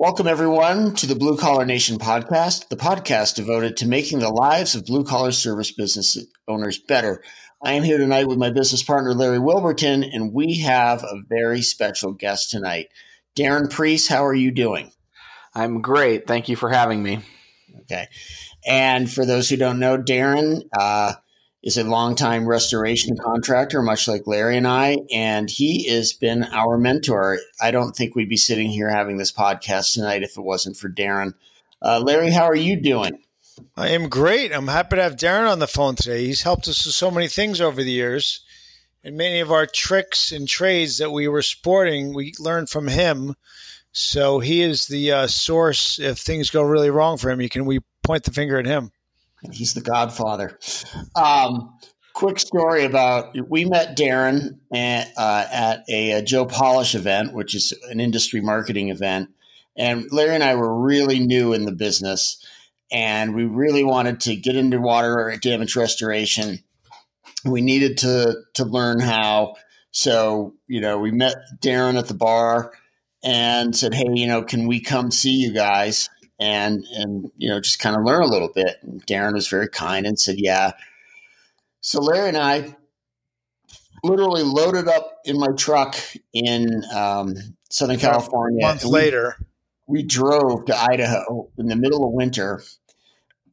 Welcome, everyone, to the Blue Collar Nation podcast, the podcast devoted to making the lives of blue collar service business owners better. I am here tonight with my business partner, Larry Wilburton, and we have a very special guest tonight. Darren Priest, how are you doing? I'm great. Thank you for having me. Okay. And for those who don't know, Darren, uh, is a longtime restoration contractor, much like Larry and I, and he has been our mentor. I don't think we'd be sitting here having this podcast tonight if it wasn't for Darren. Uh, Larry, how are you doing? I am great. I'm happy to have Darren on the phone today. He's helped us with so many things over the years, and many of our tricks and trades that we were sporting, we learned from him. So he is the uh, source. If things go really wrong for him, you can we point the finger at him. He's the godfather. Um, quick story about we met Darren at, uh, at a, a, Joe Polish event, which is an industry marketing event. And Larry and I were really new in the business, and we really wanted to get into water damage restoration. We needed to to learn how. So you know, we met Darren at the bar and said, "Hey, you know, can we come see you guys?" And and you know just kind of learn a little bit. And Darren was very kind and said, "Yeah." So Larry and I literally loaded up in my truck in um, Southern California. A month later, we, we, drove to Idaho in the middle of winter.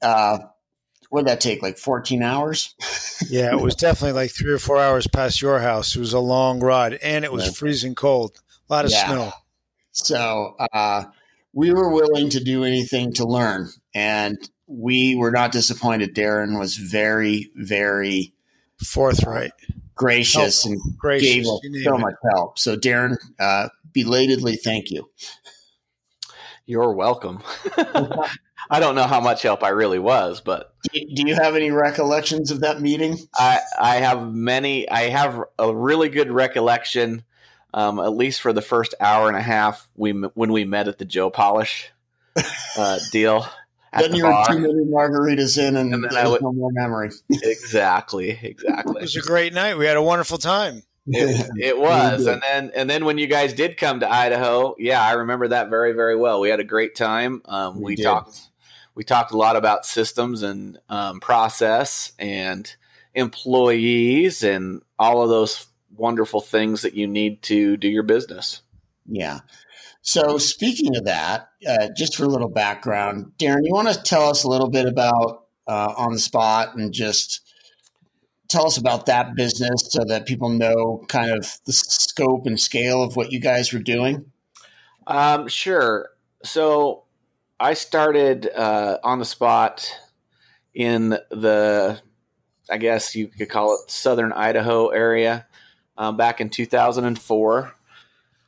Uh, what did that take? Like 14 hours? yeah, it was definitely like three or four hours past your house. It was a long ride and it was freezing cold. A lot of yeah. snow. So, uh, we were willing to do anything to learn. And we were not disappointed. Darren was very, very forthright, gracious, and gracious, gave us so it. much help. So, Darren, uh, belatedly, thank you. You're welcome. I don't know how much help I really was, but do you have any recollections of that meeting? I, I have many. I have a really good recollection um, at least for the first hour and a half we when we met at the Joe Polish uh, deal. then the you bar. were too many margaritas in, and, and then I would, no more memory. exactly, exactly. It was a great night. We had a wonderful time. It, it was, and then and then when you guys did come to Idaho, yeah, I remember that very very well. We had a great time. Um, we, we talked we talked a lot about systems and um, process and employees and all of those wonderful things that you need to do your business. Yeah. So, speaking of that, uh, just for a little background, Darren, you want to tell us a little bit about uh, On the Spot and just tell us about that business so that people know kind of the scope and scale of what you guys were doing? Um, sure. So, I started uh, On the Spot in the, I guess you could call it Southern Idaho area um, back in 2004.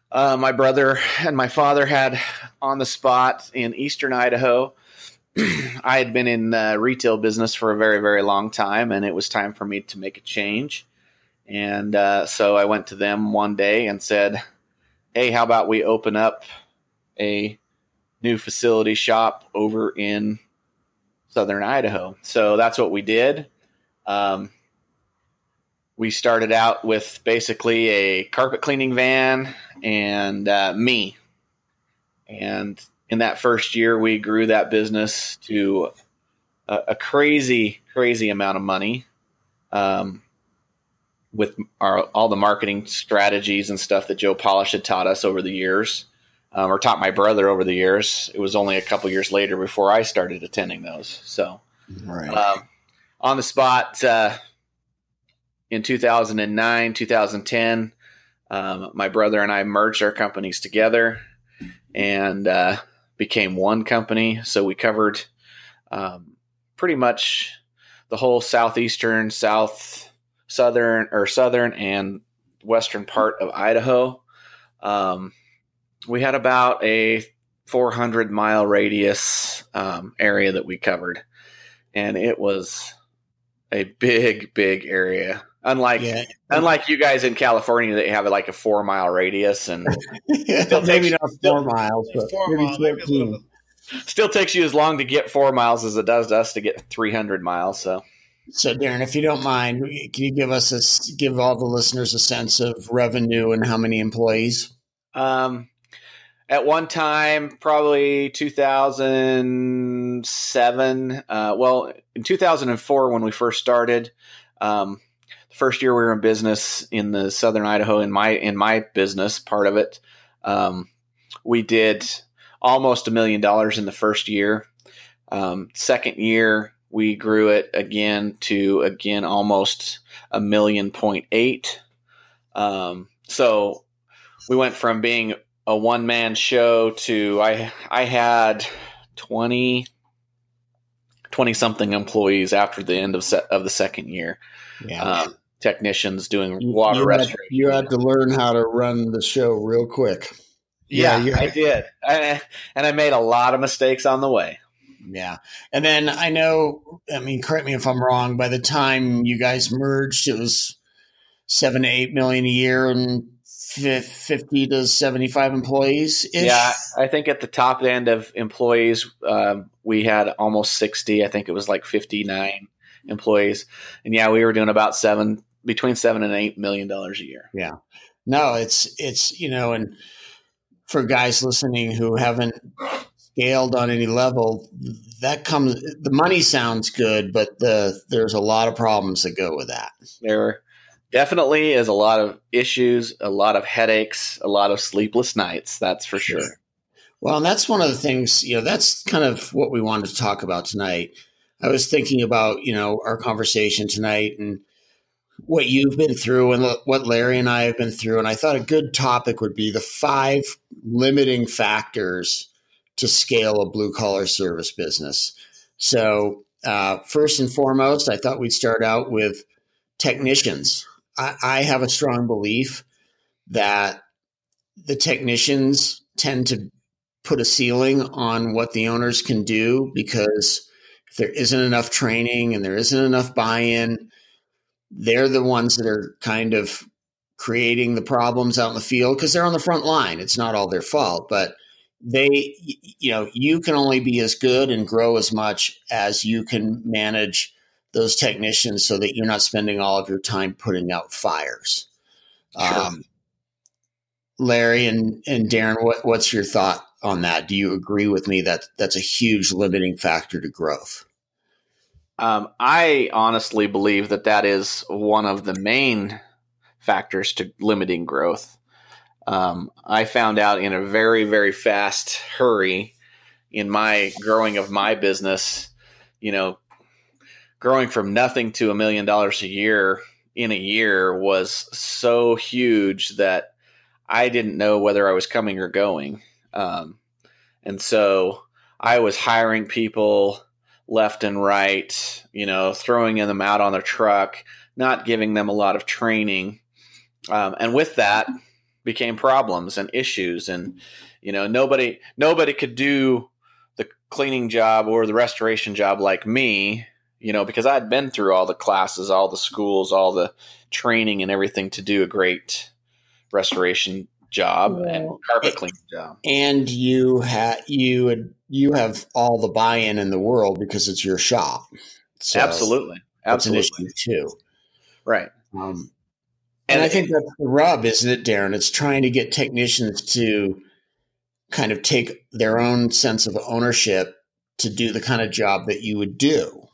Uh, my brother and my father had on the spot in eastern Idaho. I had been in the retail business for a very, very long time, and it was time for me to make a change. And uh, so I went to them one day and said, Hey, how about we open up a new facility shop over in southern Idaho? So that's what we did. Um, we started out with basically a carpet cleaning van and uh, me. And in that first year, we grew that business to a, a crazy, crazy amount of money um, with our, all the marketing strategies and stuff that Joe Polish had taught us over the years, um, or taught my brother over the years. It was only a couple years later before I started attending those. So, right. um, on the spot, uh, in 2009, 2010, um, my brother and I merged our companies together and uh, became one company. So we covered um, pretty much the whole southeastern, south, southern, or southern and western part of Idaho. Um, we had about a 400 mile radius um, area that we covered, and it was a big, big area. Unlike yeah. unlike you guys in California that have like a four mile radius and yeah, maybe not four miles, but four maybe Maybe still takes you as long to get four miles as it does to us to get three hundred miles. So, so Darren, if you don't mind, can you give us a give all the listeners a sense of revenue and how many employees? Um, at one time, probably 2007. Uh, well, in 2004, when we first started, um, the first year we were in business in the Southern Idaho, in my in my business part of it, um, we did almost a million dollars in the first year. Um, second year, we grew it again to again almost a million point eight. Um, so we went from being a one man show to I I had 20 20 something employees after the end of set of the second year. Yeah. Um, technicians doing water you restoration. Had, you had to learn how to run the show real quick. Yeah, yeah I did. I, and I made a lot of mistakes on the way. Yeah. And then I know, I mean, correct me if I'm wrong, by the time you guys merged, it was seven to eight million a year and 50 to 75 employees yeah i think at the top end of employees um, we had almost 60 i think it was like 59 employees and yeah we were doing about seven between seven and eight million dollars a year yeah no it's it's you know and for guys listening who haven't scaled on any level that comes the money sounds good but the there's a lot of problems that go with that there definitely is a lot of issues, a lot of headaches, a lot of sleepless nights. That's for sure. sure. Well, and that's one of the things, you know, that's kind of what we wanted to talk about tonight. I was thinking about, you know, our conversation tonight and what you've been through and what Larry and I have been through. And I thought a good topic would be the five limiting factors to scale a blue collar service business. So, uh, first and foremost, I thought we'd start out with technicians. I, I have a strong belief that the technicians tend to put a ceiling on what the owners can do because if there isn't enough training and there isn't enough buy-in, they're the ones that are kind of creating the problems out in the field because they're on the front line. It's not all their fault, but they, you know, you can only be as good and grow as much as you can manage those technicians so that you're not spending all of your time putting out fires. Sure. Um, Larry and, and Darren, what, what's your thought on that? Do you agree with me that that's a huge limiting factor to growth? Um, I honestly believe that that is one of the main factors to limiting growth. Um, I found out in a very, very fast hurry in my growing of my business, you know, growing from nothing to a million dollars a year in a year was so huge that I didn't know whether I was coming or going. Um, and so I was hiring people left and right, you know, throwing them out on their truck, not giving them a lot of training. Um, and with that became problems and issues. And, you know, nobody, nobody could do the cleaning job or the restoration job like me you know, because I'd been through all the classes, all the schools, all the training and everything to do a great restoration job and carpet cleaning job. And you have you you have all the buy-in in the world because it's your shop. So Absolutely. Absolutely. An issue too. Right. Um, and, and I think that's the rub, isn't it, Darren? It's trying to get technicians to kind of take their own sense of ownership to do the kind of job that you would do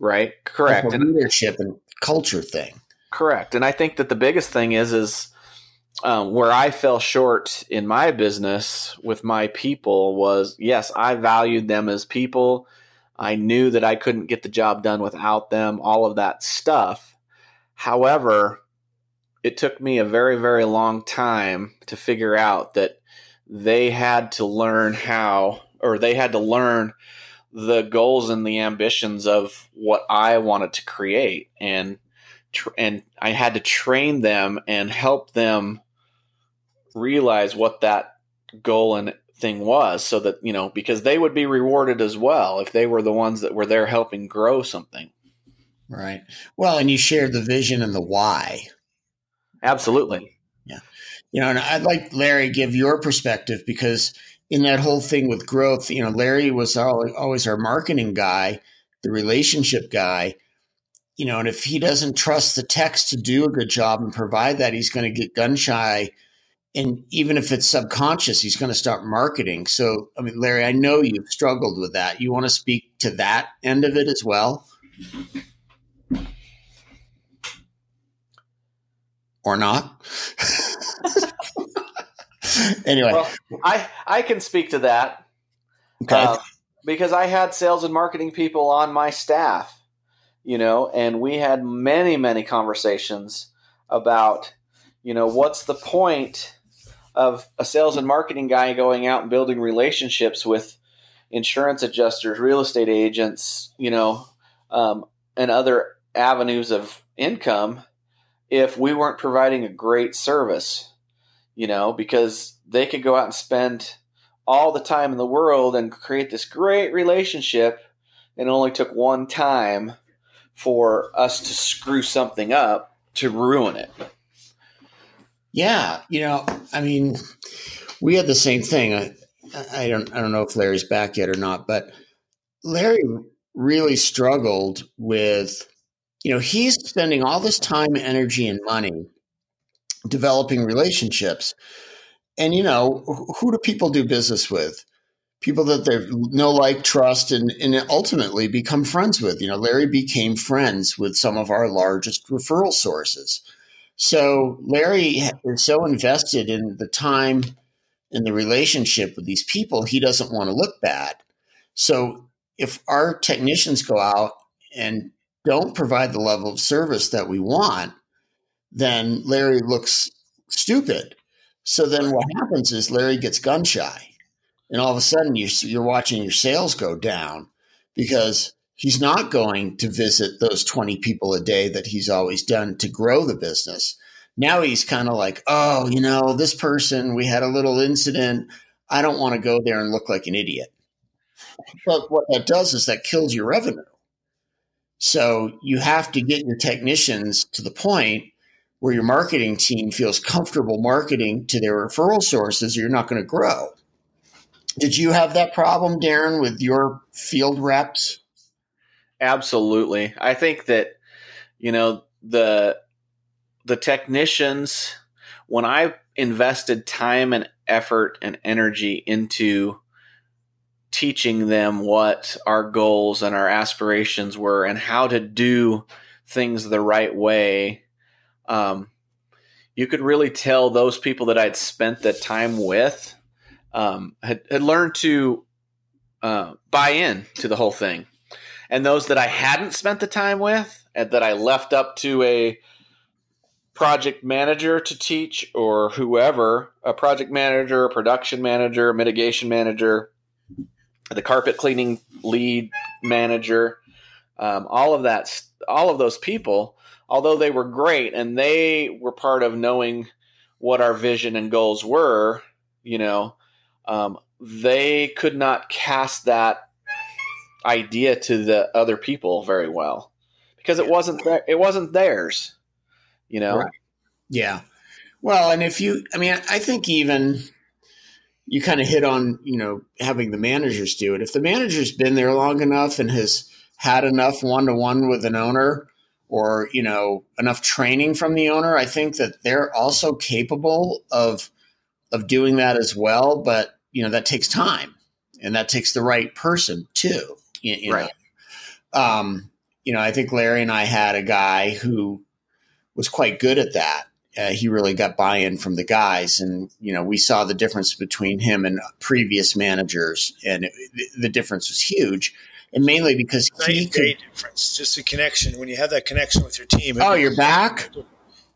right? Correct. Like leadership and culture thing. Correct. And I think that the biggest thing is is um, where I fell short in my business with my people was yes, I valued them as people. I knew that I couldn't get the job done without them, all of that stuff. However, it took me a very, very long time to figure out that they had to learn how, or they had to learn the goals and the ambitions of what I wanted to create and tr- and I had to train them and help them realize what that goal and thing was so that you know because they would be rewarded as well if they were the ones that were there helping grow something. Right. Well and you shared the vision and the why. Absolutely. Yeah. You know and i'd like larry give your perspective because in that whole thing with growth, you know, Larry was always our marketing guy, the relationship guy, you know, and if he doesn't trust the text to do a good job and provide that, he's going to get gun shy and even if it's subconscious, he's going to start marketing. So, I mean, Larry, I know you've struggled with that. You want to speak to that end of it as well? Or not? anyway, well, I I can speak to that. Okay. Uh, because I had sales and marketing people on my staff, you know, and we had many many conversations about, you know, what's the point of a sales and marketing guy going out and building relationships with insurance adjusters, real estate agents, you know, um, and other avenues of income if we weren't providing a great service, you know, because they could go out and spend all the time in the world and create this great relationship and only took one time for us to screw something up to ruin it. Yeah, you know, I mean, we had the same thing. I, I don't, I don't know if Larry's back yet or not, but Larry really struggled with, you know, he's spending all this time, energy, and money developing relationships, and you know, who do people do business with? People that they know, like, trust, and, and ultimately become friends with. You know, Larry became friends with some of our largest referral sources so Larry is so invested in the time and the relationship with these people, he doesn't want to look bad. So if our technicians go out and don't provide the level of service that we want, then Larry looks stupid. So then what happens is Larry gets gun shy. And all of a sudden you, you're watching your sales go down because he's not going to visit those 20 people a day that he's always done to grow the business. Now he's kind of like, oh, you know, this person, we had a little incident. I don't want to go there and look like an idiot. But what that does is that kills your revenue. So you have to get your technicians to the point where your marketing team feels comfortable marketing to their referral sources or you're not going to grow. Did you have that problem, Darren, with your field reps? Absolutely. I think that, you know, the the technicians, when I invested time and effort and energy into teaching them what our goals and our aspirations were and how to do things the right way, um, you could really tell those people that I'd spent that time with um, had, had learned to uh, buy in to the whole thing. And those that I hadn't spent the time with and that I left up to a project manager to teach or whoever a project manager, a production manager, a mitigation manager, the carpet cleaning lead manager, um, all of that, all of those people, although they were great and they were part of knowing what our vision and goals were, you know, um, they could not cast that idea to the other people very well because it wasn't there, it wasn't theirs you know? Right. yeah. Well and if you i mean i think even you kind of hit on you know having the managers do it. If the manager's been there long enough and has had enough one-to-one with an owner or you know enough training from the owner i think that they're also capable of of doing that as well but you know that takes time and that takes the right person too you, you right. Know? Um, you know, I think Larry and I had a guy who was quite good at that. Uh, he really got buy-in from the guys, and you know, we saw the difference between him and previous managers, and it, the difference was huge. And mainly because he could, Great difference, just a connection. When you have that connection with your team. Oh, you're back.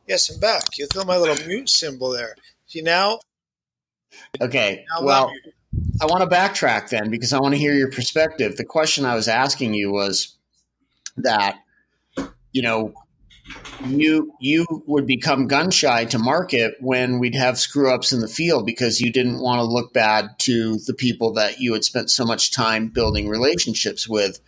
Yes, I'm back. You feel my little mute symbol there. See now. Okay. Well, I want to backtrack then because I want to hear your perspective. The question I was asking you was that, you know, you you would become gun shy to market when we'd have screw ups in the field because you didn't want to look bad to the people that you had spent so much time building relationships with.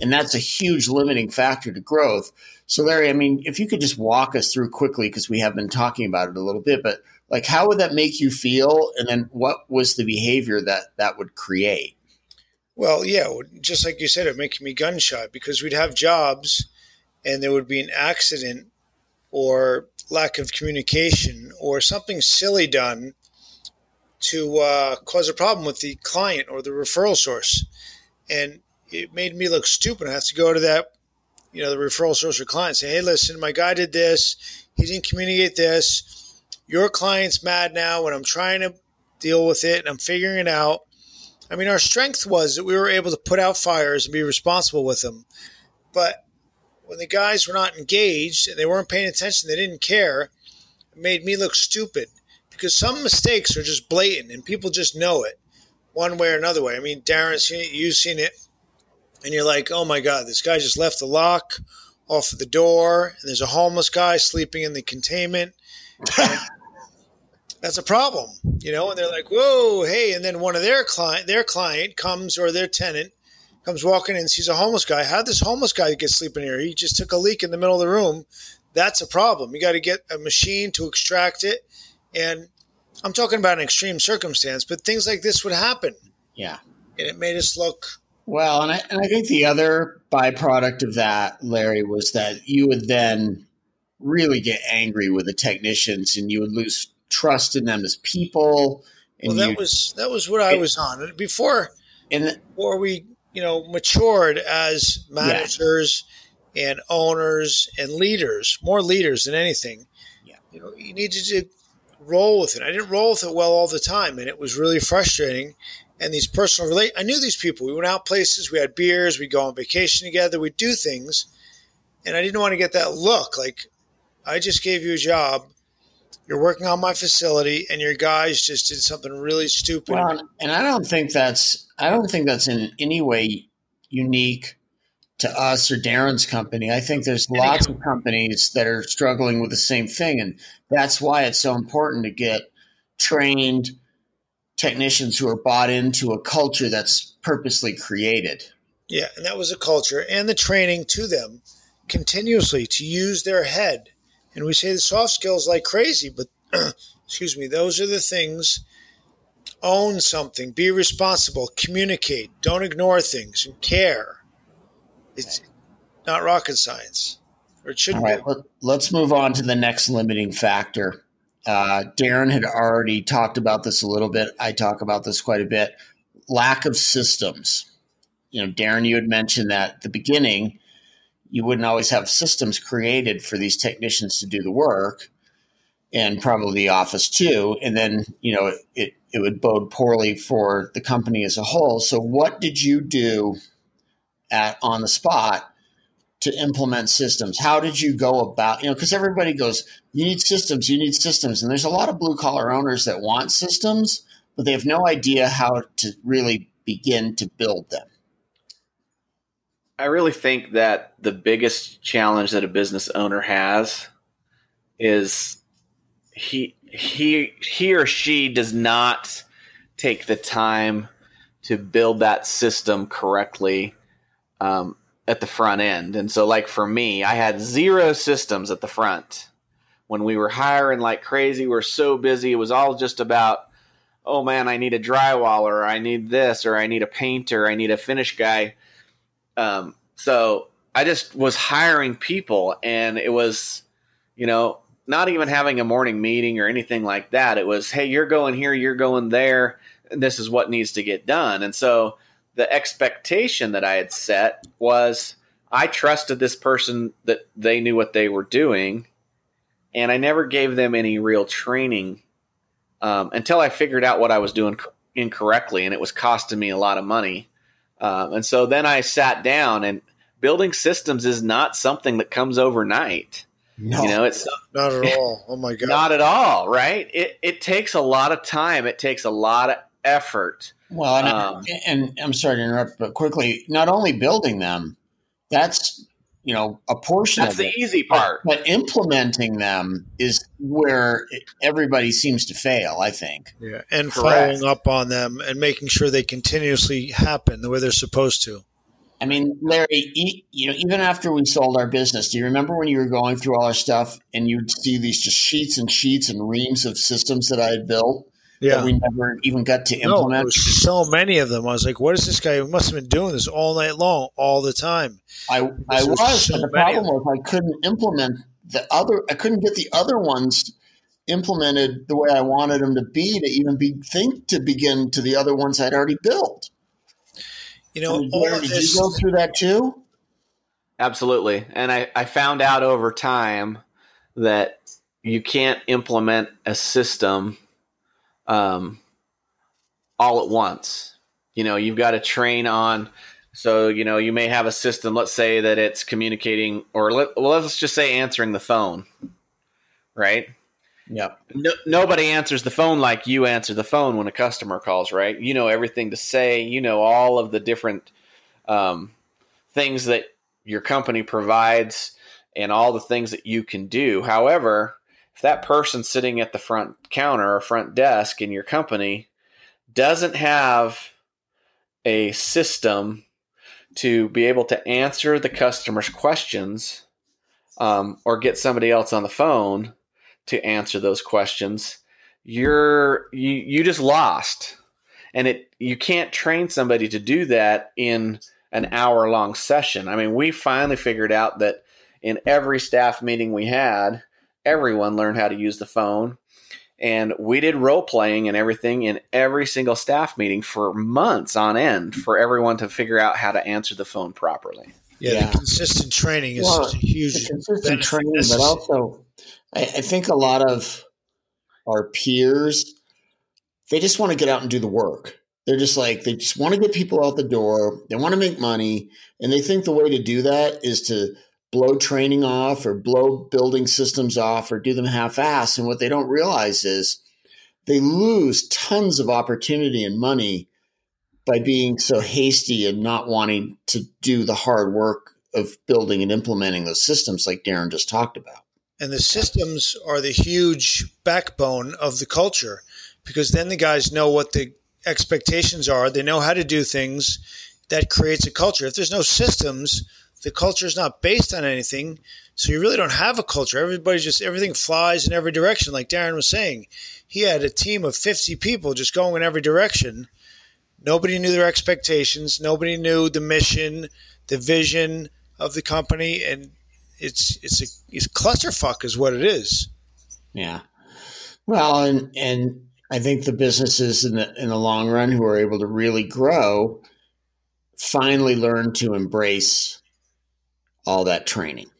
And that's a huge limiting factor to growth. So, Larry, I mean, if you could just walk us through quickly, because we have been talking about it a little bit, but like how would that make you feel and then what was the behavior that that would create well yeah just like you said it making me gun shy because we'd have jobs and there would be an accident or lack of communication or something silly done to uh, cause a problem with the client or the referral source. And it made me look stupid. I have to go to that, you know, the referral source or client say, hey, listen, my guy did this. He didn't communicate this. Your client's mad now when I'm trying to deal with it and I'm figuring it out. I mean, our strength was that we were able to put out fires and be responsible with them. But when the guys were not engaged and they weren't paying attention, they didn't care, it made me look stupid because some mistakes are just blatant and people just know it one way or another way. I mean, Darren's seen it, you've seen it, and you're like, oh my God, this guy just left the lock off of the door, and there's a homeless guy sleeping in the containment. That's a problem, you know. And they're like, "Whoa, hey!" And then one of their client, their client comes or their tenant comes walking in and sees a homeless guy. How did this homeless guy get sleeping here? He just took a leak in the middle of the room. That's a problem. You got to get a machine to extract it. And I'm talking about an extreme circumstance, but things like this would happen. Yeah. And it made us look. Well, and I, and I think the other byproduct of that, Larry, was that you would then really get angry with the technicians and you would lose trust in them as people. well, that was that was what I was on before. And before we you know, matured as managers yeah. and owners and leaders, more leaders than anything. Yeah. You know, you needed to roll with it. I didn't roll with it well all the time, and it was really frustrating. And these personal relate, I knew these people. We went out places, we had beers, we'd go on vacation together, we'd do things, and I didn't want to get that look like I just gave you a job. You're working on my facility, and your guys just did something really stupid. Well, and I don't think that's I don't think that's in any way unique to us or Darren's company. I think there's lots of companies that are struggling with the same thing. And that's why it's so important to get trained technicians who are bought into a culture that's purposely created. Yeah, and that was a culture and the training to them continuously to use their head. And we say the soft skills like crazy, but excuse me, those are the things own something, be responsible, communicate, don't ignore things, and care. It's not rocket science, or it shouldn't All right, be. Let's move on to the next limiting factor. Uh, Darren had already talked about this a little bit. I talk about this quite a bit. Lack of systems. You know, Darren, you had mentioned that at the beginning, you wouldn't always have systems created for these technicians to do the work and probably the office too. And then, you know, it, it would bode poorly for the company as a whole. So, what did you do at on the spot to implement systems? How did you go about, you know, because everybody goes, you need systems, you need systems. And there's a lot of blue collar owners that want systems, but they have no idea how to really begin to build them. I really think that the biggest challenge that a business owner has is he he he or she does not take the time to build that system correctly um, at the front end. And so, like for me, I had zero systems at the front when we were hiring like crazy. We are so busy; it was all just about, oh man, I need a drywaller, I need this, or I need a painter, I need a finish guy. Um, so I just was hiring people, and it was, you know, not even having a morning meeting or anything like that. It was, hey, you're going here, you're going there, and this is what needs to get done. And so the expectation that I had set was I trusted this person that they knew what they were doing, and I never gave them any real training um, until I figured out what I was doing incorrectly, and it was costing me a lot of money. Um, and so then I sat down, and building systems is not something that comes overnight. No, you know, it's not at all. Oh my god, not at all. Right? It it takes a lot of time. It takes a lot of effort. Well, and, um, I, and I'm sorry to interrupt, but quickly, not only building them, that's you know a portion that's of the it, easy part. But, but, implementing them is where everybody seems to fail. I think. Yeah, and Correct. following up on them and making sure they continuously happen the way they're supposed to. I mean, Larry, you know, even after we sold our business, do you remember when you were going through all our stuff and you'd see these just sheets and sheets and reams of systems that I had built? Yeah. That we never even got to implement. No, so many of them. I was like, what is this guy? He must have been doing this all night long, all the time. I, I was, so but the problem was I couldn't implement the other I couldn't get the other ones implemented the way I wanted them to be to even be think to begin to the other ones I'd already built. You know, I mean, did this, you go through that too? Absolutely. And I, I found out over time that you can't implement a system um, all at once. You know, you've got to train on. So, you know, you may have a system, let's say that it's communicating, or let, well, let's just say answering the phone, right? Yeah. No, nobody answers the phone like you answer the phone when a customer calls, right? You know everything to say. You know all of the different um, things that your company provides and all the things that you can do. However, if that person sitting at the front counter or front desk in your company doesn't have a system to be able to answer the customer's questions um, or get somebody else on the phone to answer those questions, you're you you just lost. And it you can't train somebody to do that in an hour long session. I mean, we finally figured out that in every staff meeting we had, everyone learned how to use the phone. And we did role playing and everything in every single staff meeting for months on end for everyone to figure out how to answer the phone properly. Yeah, yeah. the consistent training is well, such a huge consistent training, but also I, I think a lot of our peers they just want to get out and do the work. They're just like they just want to get people out the door. They want to make money, and they think the way to do that is to blow training off or blow building systems off or do them half-ass. And what they don't realize is they lose tons of opportunity and money by being so hasty and not wanting to do the hard work of building and implementing those systems like Darren just talked about. And the systems are the huge backbone of the culture because then the guys know what the expectations are, they know how to do things. That creates a culture. If there's no systems, the culture is not based on anything. So you really don't have a culture. Everybody just, everything flies in every direction. Like Darren was saying, he had a team of 50 people just going in every direction. Nobody knew their expectations. Nobody knew the mission, the vision of the company. And it's it's a it's clusterfuck is what it is. Yeah. Well, and and I think the businesses in the in the long run who are able to really grow finally learn to embrace all that training.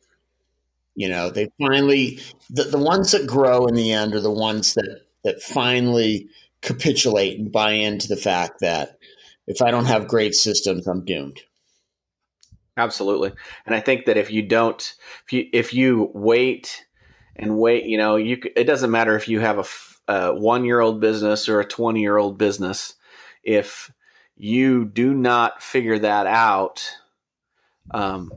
You know, they finally the, the ones that grow in the end are the ones that that finally capitulate and buy into the fact that if I don't have great systems, I'm doomed. Absolutely. And I think that if you don't, if you, if you wait and wait, you know, you, it doesn't matter if you have a, a one year old business or a 20 year old business. If you do not figure that out, um,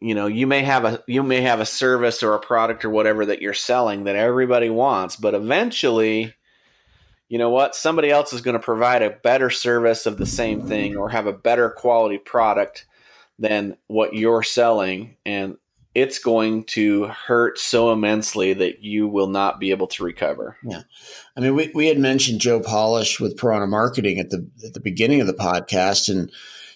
you know, you may have a, you may have a service or a product or whatever that you're selling that everybody wants, but eventually, you know what? Somebody else is going to provide a better service of the same thing or have a better quality product than what you're selling and it's going to hurt so immensely that you will not be able to recover. Yeah. I mean, we, we had mentioned Joe Polish with Piranha Marketing at the at the beginning of the podcast. And,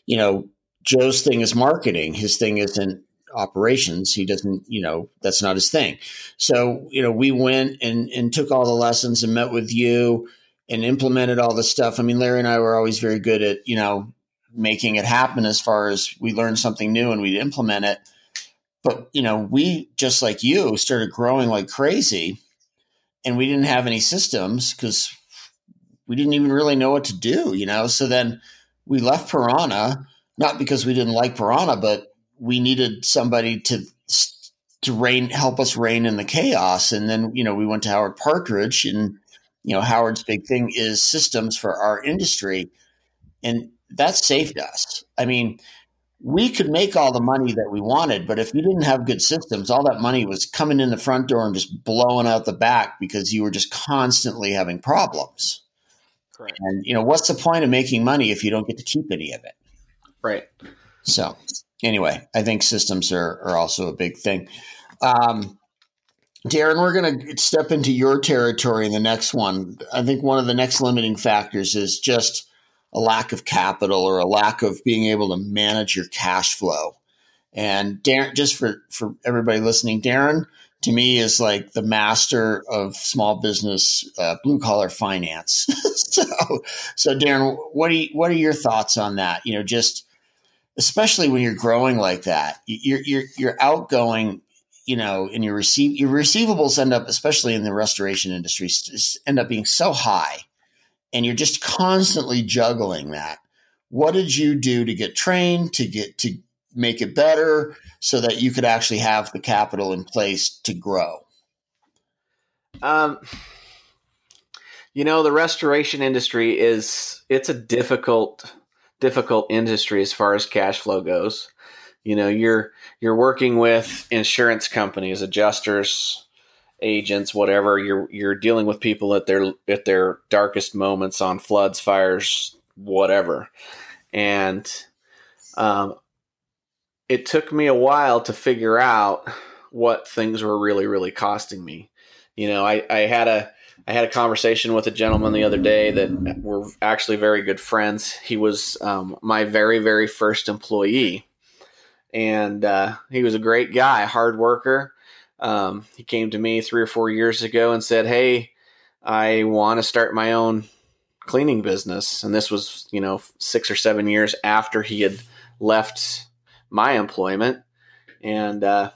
you know, Joe's thing is marketing. His thing isn't operations. He doesn't, you know, that's not his thing. So, you know, we went and, and took all the lessons and met with you and implemented all the stuff. I mean, Larry and I were always very good at, you know, making it happen as far as we learned something new and we'd implement it. But, you know, we just like you started growing like crazy and we didn't have any systems because we didn't even really know what to do, you know? So then we left Piranha, not because we didn't like Piranha, but we needed somebody to to reign help us reign in the chaos and then you know we went to howard partridge and you know howard's big thing is systems for our industry and that saved us. I mean, we could make all the money that we wanted, but if you didn't have good systems, all that money was coming in the front door and just blowing out the back because you were just constantly having problems. And you know, what's the point of making money if you don't get to keep any of it? Right. So, anyway, I think systems are are also a big thing. Um, Darren, we're going to step into your territory in the next one. I think one of the next limiting factors is just a lack of capital or a lack of being able to manage your cash flow. And Darren, just for for everybody listening, Darren to me is like the master of small business uh, blue collar finance. so, so Darren, what are you, what are your thoughts on that? You know, just especially when you're growing like that, you're you're you're outgoing. You know, and your receive your receivables end up, especially in the restoration industry, end up being so high, and you're just constantly juggling that. What did you do to get trained to get to make it better so that you could actually have the capital in place to grow? Um, you know, the restoration industry is it's a difficult difficult industry as far as cash flow goes. You know, you're you're working with insurance companies, adjusters, agents, whatever. You're you're dealing with people at their at their darkest moments on floods, fires, whatever. And um, it took me a while to figure out what things were really, really costing me. You know, I, I had a I had a conversation with a gentleman the other day that we're actually very good friends. He was um, my very, very first employee, and uh, he was a great guy, hard worker. Um, he came to me three or four years ago and said, "Hey, I want to start my own cleaning business." And this was, you know, six or seven years after he had left my employment. And uh,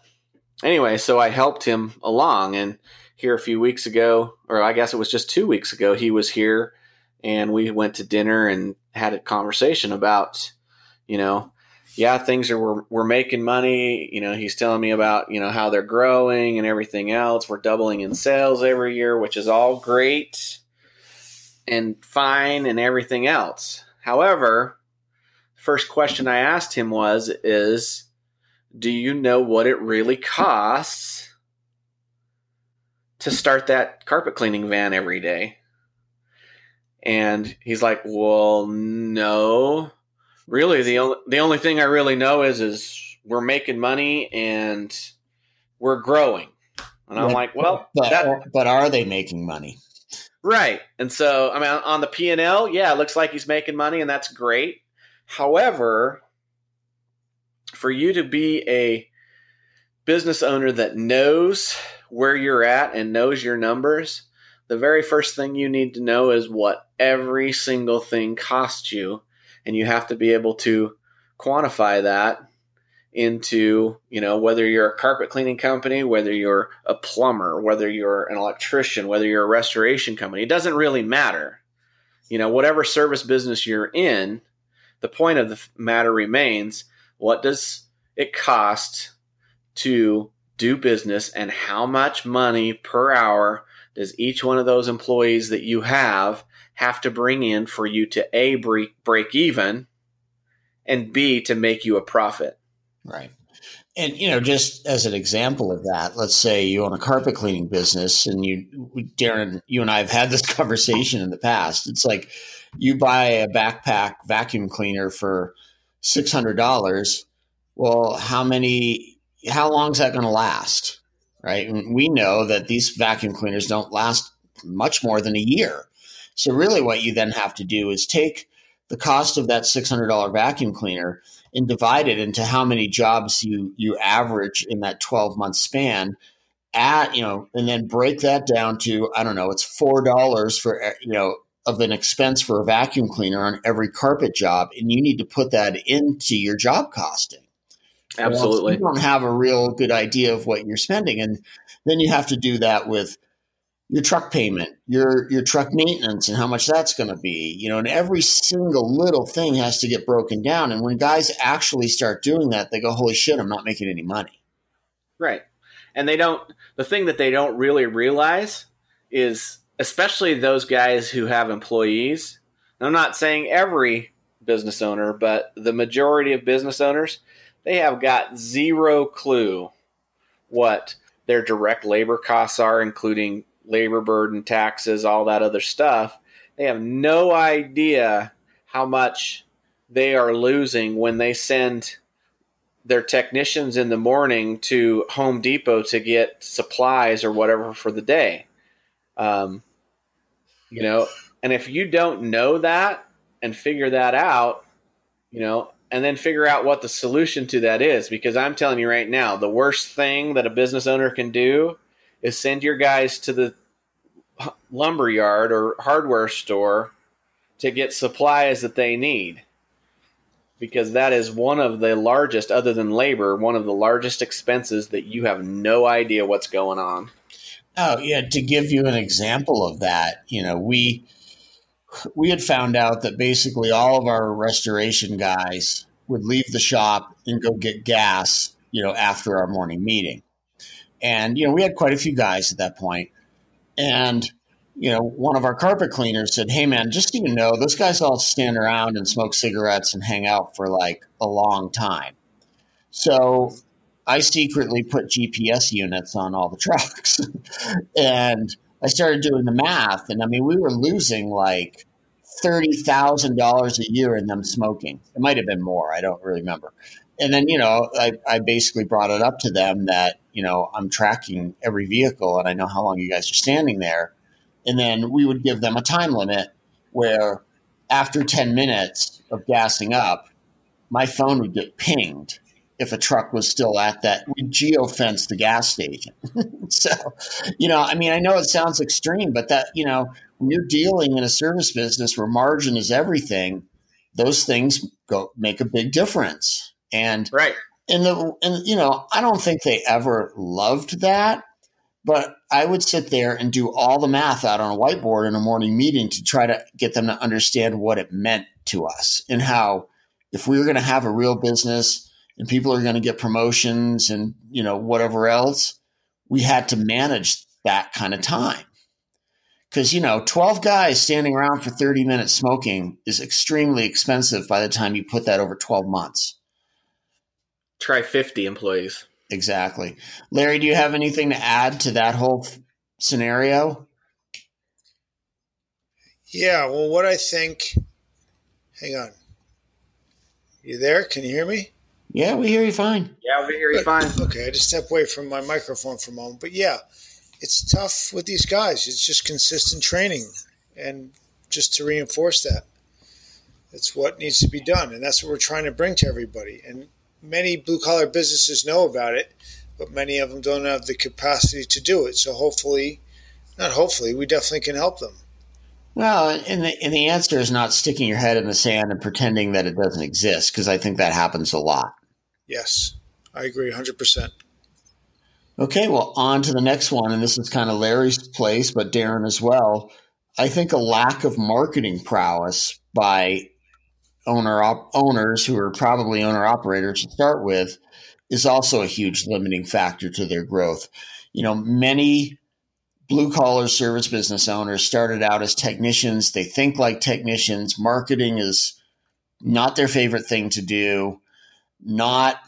anyway, so I helped him along. And here a few weeks ago, or I guess it was just two weeks ago, he was here and we went to dinner and had a conversation about, you know, yeah, things are we're, we're making money. You know, he's telling me about you know how they're growing and everything else. We're doubling in sales every year, which is all great and fine and everything else. However, first question I asked him was is do you know what it really costs to start that carpet cleaning van every day? And he's like, "Well, no. Really, the only the only thing I really know is is we're making money and we're growing." And I'm like, "Well, but, that, but are they making money?" Right. And so, I mean, on the P and L, yeah, it looks like he's making money, and that's great. However, for you to be a business owner that knows where you're at and knows your numbers, the very first thing you need to know is what every single thing costs you. And you have to be able to quantify that into, you know, whether you're a carpet cleaning company, whether you're a plumber, whether you're an electrician, whether you're a restoration company. It doesn't really matter. You know, whatever service business you're in, the point of the matter remains what does it cost to do business and how much money per hour does each one of those employees that you have have to bring in for you to a break, break even and b to make you a profit right and you know just as an example of that let's say you own a carpet cleaning business and you darren you and i have had this conversation in the past it's like you buy a backpack vacuum cleaner for six hundred dollars. Well, how many? How long is that going to last? Right? And we know that these vacuum cleaners don't last much more than a year. So really, what you then have to do is take the cost of that six hundred dollar vacuum cleaner and divide it into how many jobs you you average in that twelve month span at you know and then break that down to i don't know it's four dollars for you know of an expense for a vacuum cleaner on every carpet job, and you need to put that into your job costing. Absolutely. you don't have a real good idea of what you're spending, and then you have to do that with your truck payment, your your truck maintenance, and how much that's going to be. You know, and every single little thing has to get broken down. And when guys actually start doing that, they go, "Holy shit, I'm not making any money." Right, and they don't. The thing that they don't really realize is especially those guys who have employees. I'm not saying every business owner, but the majority of business owners, they have got zero clue what their direct labor costs are, including labor burden, taxes, all that other stuff. They have no idea how much they are losing when they send their technicians in the morning to Home Depot to get supplies or whatever for the day. Um, you know, and if you don't know that and figure that out, you know, and then figure out what the solution to that is. Because I'm telling you right now, the worst thing that a business owner can do is send your guys to the lumber yard or hardware store to get supplies that they need because that is one of the largest other than labor one of the largest expenses that you have no idea what's going on oh yeah to give you an example of that you know we we had found out that basically all of our restoration guys would leave the shop and go get gas you know after our morning meeting and you know we had quite a few guys at that point. and you know, one of our carpet cleaners said, Hey man, just so you know, those guys all stand around and smoke cigarettes and hang out for like a long time. So I secretly put GPS units on all the trucks. and I started doing the math. And I mean, we were losing like $30,000 a year in them smoking. It might have been more. I don't really remember. And then, you know, I, I basically brought it up to them that, you know, I'm tracking every vehicle and I know how long you guys are standing there and then we would give them a time limit where after 10 minutes of gassing up, my phone would get pinged if a truck was still at that. We geofence the gas station. so, you know, I mean, I know it sounds extreme, but that, you know, when you're dealing in a service business where margin is everything, those things go make a big difference. And right. And the and you know, I don't think they ever loved that but I would sit there and do all the math out on a whiteboard in a morning meeting to try to get them to understand what it meant to us and how if we were going to have a real business and people are going to get promotions and you know whatever else, we had to manage that kind of time. Cuz you know, 12 guys standing around for 30 minutes smoking is extremely expensive by the time you put that over 12 months. Try 50 employees. Exactly. Larry, do you have anything to add to that whole scenario? Yeah, well, what I think, hang on. You there? Can you hear me? Yeah, we hear you fine. Yeah, we hear you fine. Okay, I just step away from my microphone for a moment. But yeah, it's tough with these guys. It's just consistent training and just to reinforce that. That's what needs to be done. And that's what we're trying to bring to everybody. And many blue collar businesses know about it, but many of them don't have the capacity to do it. So hopefully, not hopefully, we definitely can help them. Well, and the, and the answer is not sticking your head in the sand and pretending that it doesn't exist, because I think that happens a lot. Yes, I agree 100%. Okay, well, on to the next one. And this is kind of Larry's place, but Darren as well. I think a lack of marketing prowess by owner op- owners who are probably owner operators to start with is also a huge limiting factor to their growth. You know, many blue collar service business owners started out as technicians. They think like technicians. Marketing is not their favorite thing to do, not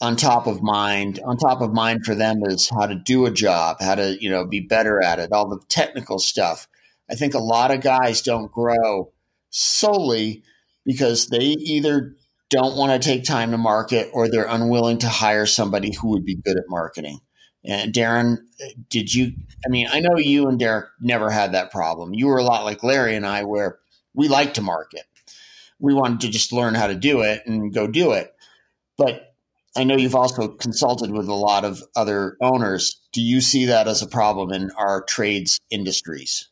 on top of mind. On top of mind for them is how to do a job, how to, you know, be better at it, all the technical stuff. I think a lot of guys don't grow solely because they either don't want to take time to market or they're unwilling to hire somebody who would be good at marketing. And Darren, did you? I mean, I know you and Derek never had that problem. You were a lot like Larry and I, where we like to market. We wanted to just learn how to do it and go do it. But I know you've also consulted with a lot of other owners. Do you see that as a problem in our trades industries?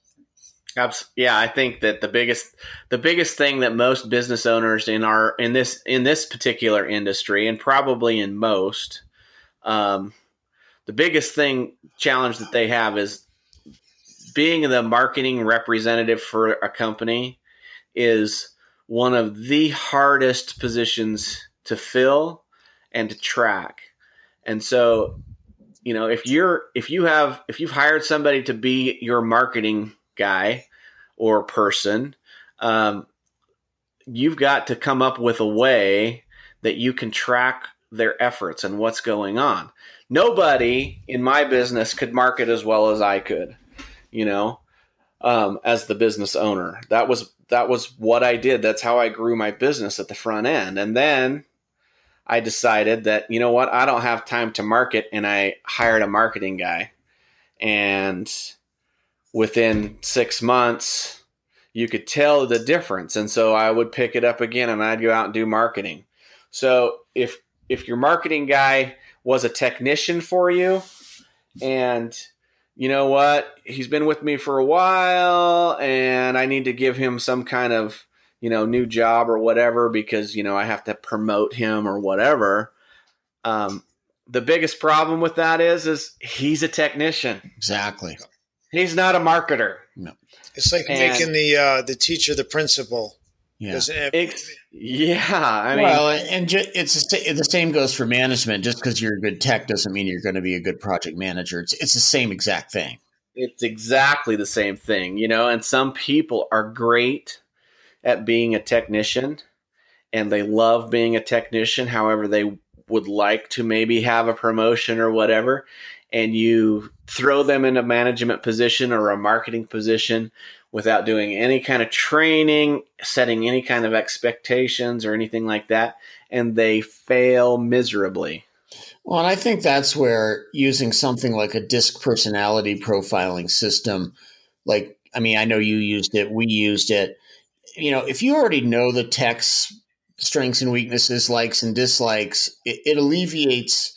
Yeah, I think that the biggest the biggest thing that most business owners in our in this in this particular industry and probably in most um, the biggest thing challenge that they have is being the marketing representative for a company is one of the hardest positions to fill and to track. And so, you know, if you're if you have if you've hired somebody to be your marketing guy or person, um, you've got to come up with a way that you can track their efforts and what's going on. Nobody in my business could market as well as I could, you know, um, as the business owner. That was that was what I did. That's how I grew my business at the front end. And then I decided that you know what, I don't have time to market, and I hired a marketing guy. And within six months, you could tell the difference. And so I would pick it up again and I'd go out and do marketing. So if if your marketing guy was a technician for you and you know what? He's been with me for a while and i need to give him some kind of you know new job or whatever because you know i have to promote him or whatever. Um, the biggest problem with that is is he's a technician. Exactly. He's not a marketer. No. It's like and, making the uh, the teacher the principal yeah. It, yeah, I mean, well, and ju- it's the same goes for management. Just because you're a good tech doesn't mean you're going to be a good project manager. It's it's the same exact thing. It's exactly the same thing, you know. And some people are great at being a technician, and they love being a technician. However, they would like to maybe have a promotion or whatever, and you throw them in a management position or a marketing position without doing any kind of training, setting any kind of expectations or anything like that, and they fail miserably. Well, and I think that's where using something like a disc personality profiling system, like, I mean, I know you used it, we used it. You know, if you already know the tech's strengths and weaknesses, likes and dislikes, it, it alleviates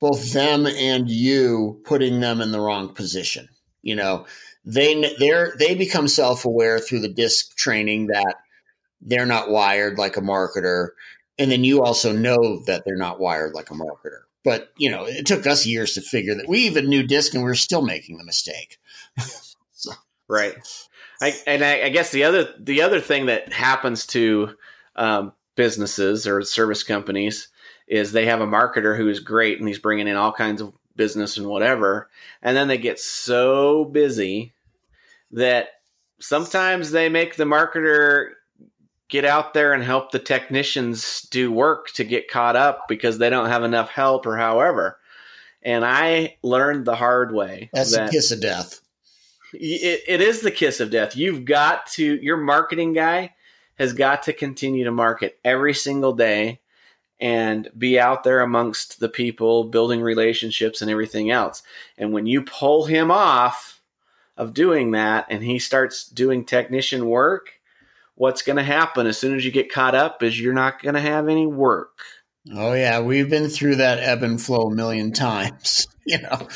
both them and you putting them in the wrong position. You know, they they're they become self-aware through the disc training that they're not wired like a marketer. And then you also know that they're not wired like a marketer. But you know it took us years to figure that we even knew disc and we are still making the mistake. So. right. I, and I, I, guess the other the other thing that happens to um, businesses or service companies is they have a marketer who is great and he's bringing in all kinds of business and whatever. And then they get so busy that sometimes they make the marketer get out there and help the technicians do work to get caught up because they don't have enough help or however. And I learned the hard way. That's that the kiss of death. It, it is the kiss of death. You've got to, your marketing guy has got to continue to market every single day and be out there amongst the people, building relationships and everything else. And when you pull him off of doing that and he starts doing technician work, what's going to happen as soon as you get caught up is you're not going to have any work. Oh yeah, we've been through that ebb and flow a million times, you know.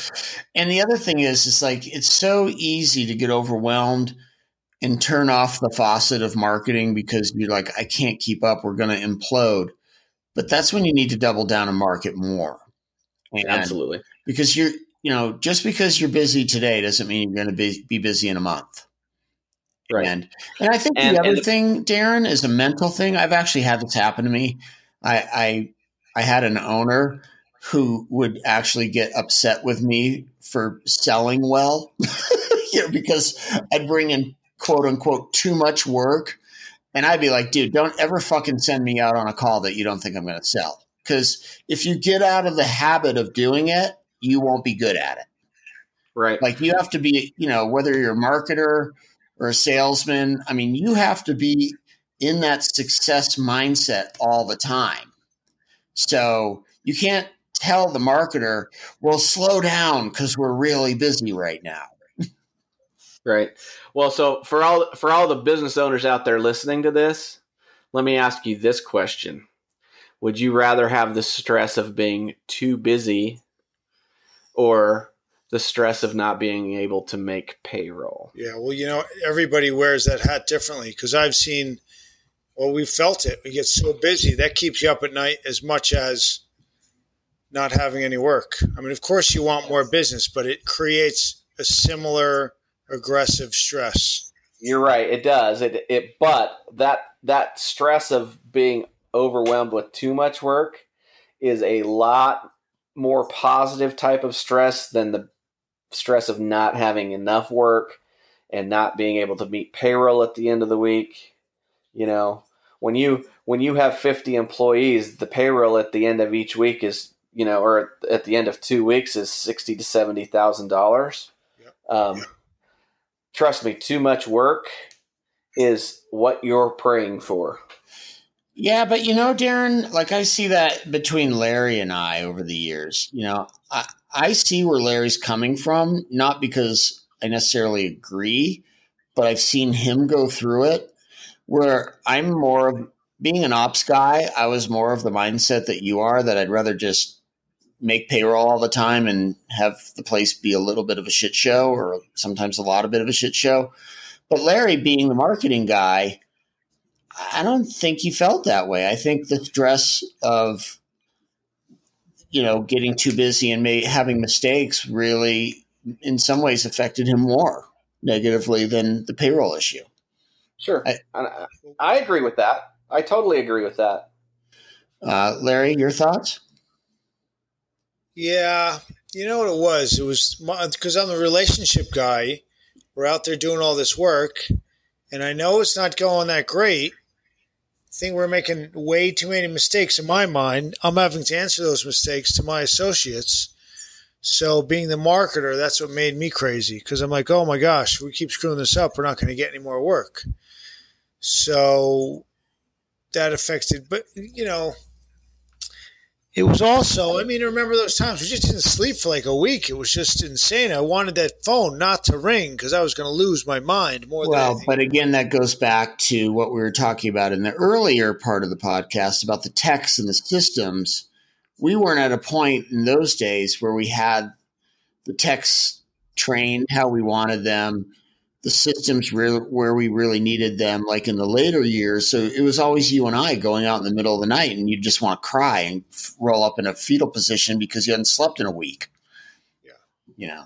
And the other thing is it's like it's so easy to get overwhelmed and turn off the faucet of marketing because you're like I can't keep up, we're going to implode. But that's when you need to double down and market more. And Absolutely. Because you're, you know, just because you're busy today doesn't mean you're going to be, be busy in a month. Right. And, and I think and, the other thing, Darren, is a mental thing. I've actually had this happen to me. I, I, I had an owner who would actually get upset with me for selling well, you know, because I'd bring in quote unquote too much work and I'd be like, dude, don't ever fucking send me out on a call that you don't think I'm going to sell. Because if you get out of the habit of doing it, you won't be good at it. Right. Like you have to be, you know, whether you're a marketer or a salesman, I mean, you have to be in that success mindset all the time. So you can't tell the marketer, well, slow down because we're really busy right now. right. Well, so for all for all the business owners out there listening to this, let me ask you this question. Would you rather have the stress of being too busy or the stress of not being able to make payroll? Yeah, well, you know, everybody wears that hat differently because I've seen well, we felt it. We get so busy that keeps you up at night as much as not having any work. I mean, of course, you want more business, but it creates a similar aggressive stress. You're right. It does. It it but that that stress of being overwhelmed with too much work is a lot more positive type of stress than the stress of not having enough work and not being able to meet payroll at the end of the week. You know, when you when you have 50 employees, the payroll at the end of each week is, you know, or at the end of 2 weeks is 60 to 70,000 dollars. Um, trust me, too much work is what you're praying for. Yeah, but you know, Darren, like I see that between Larry and I over the years. You know, I, I see where Larry's coming from, not because I necessarily agree, but I've seen him go through it. Where I'm more of being an ops guy, I was more of the mindset that you are that I'd rather just make payroll all the time and have the place be a little bit of a shit show or sometimes a lot of bit of a shit show. But Larry, being the marketing guy, I don't think he felt that way. I think the stress of you know getting too busy and may, having mistakes really, in some ways, affected him more negatively than the payroll issue. Sure, I, I, agree with that. I totally agree with that. Uh, Larry, your thoughts? Yeah, you know what it was? It was because uh, I'm the relationship guy. We're out there doing all this work, and I know it's not going that great. I think we're making way too many mistakes in my mind. I'm having to answer those mistakes to my associates. So, being the marketer, that's what made me crazy because I'm like, oh my gosh, we keep screwing this up. We're not going to get any more work. So, that affected, but you know, it was also, I mean, remember those times we just didn't sleep for like a week. It was just insane. I wanted that phone not to ring because I was going to lose my mind more than well, but again, that goes back to what we were talking about in the earlier part of the podcast about the techs and the systems. We weren't at a point in those days where we had the techs trained how we wanted them the systems re- where we really needed them, like in the later years. So it was always you and I going out in the middle of the night, and you just want to cry and f- roll up in a fetal position because you hadn't slept in a week. Yeah, you know.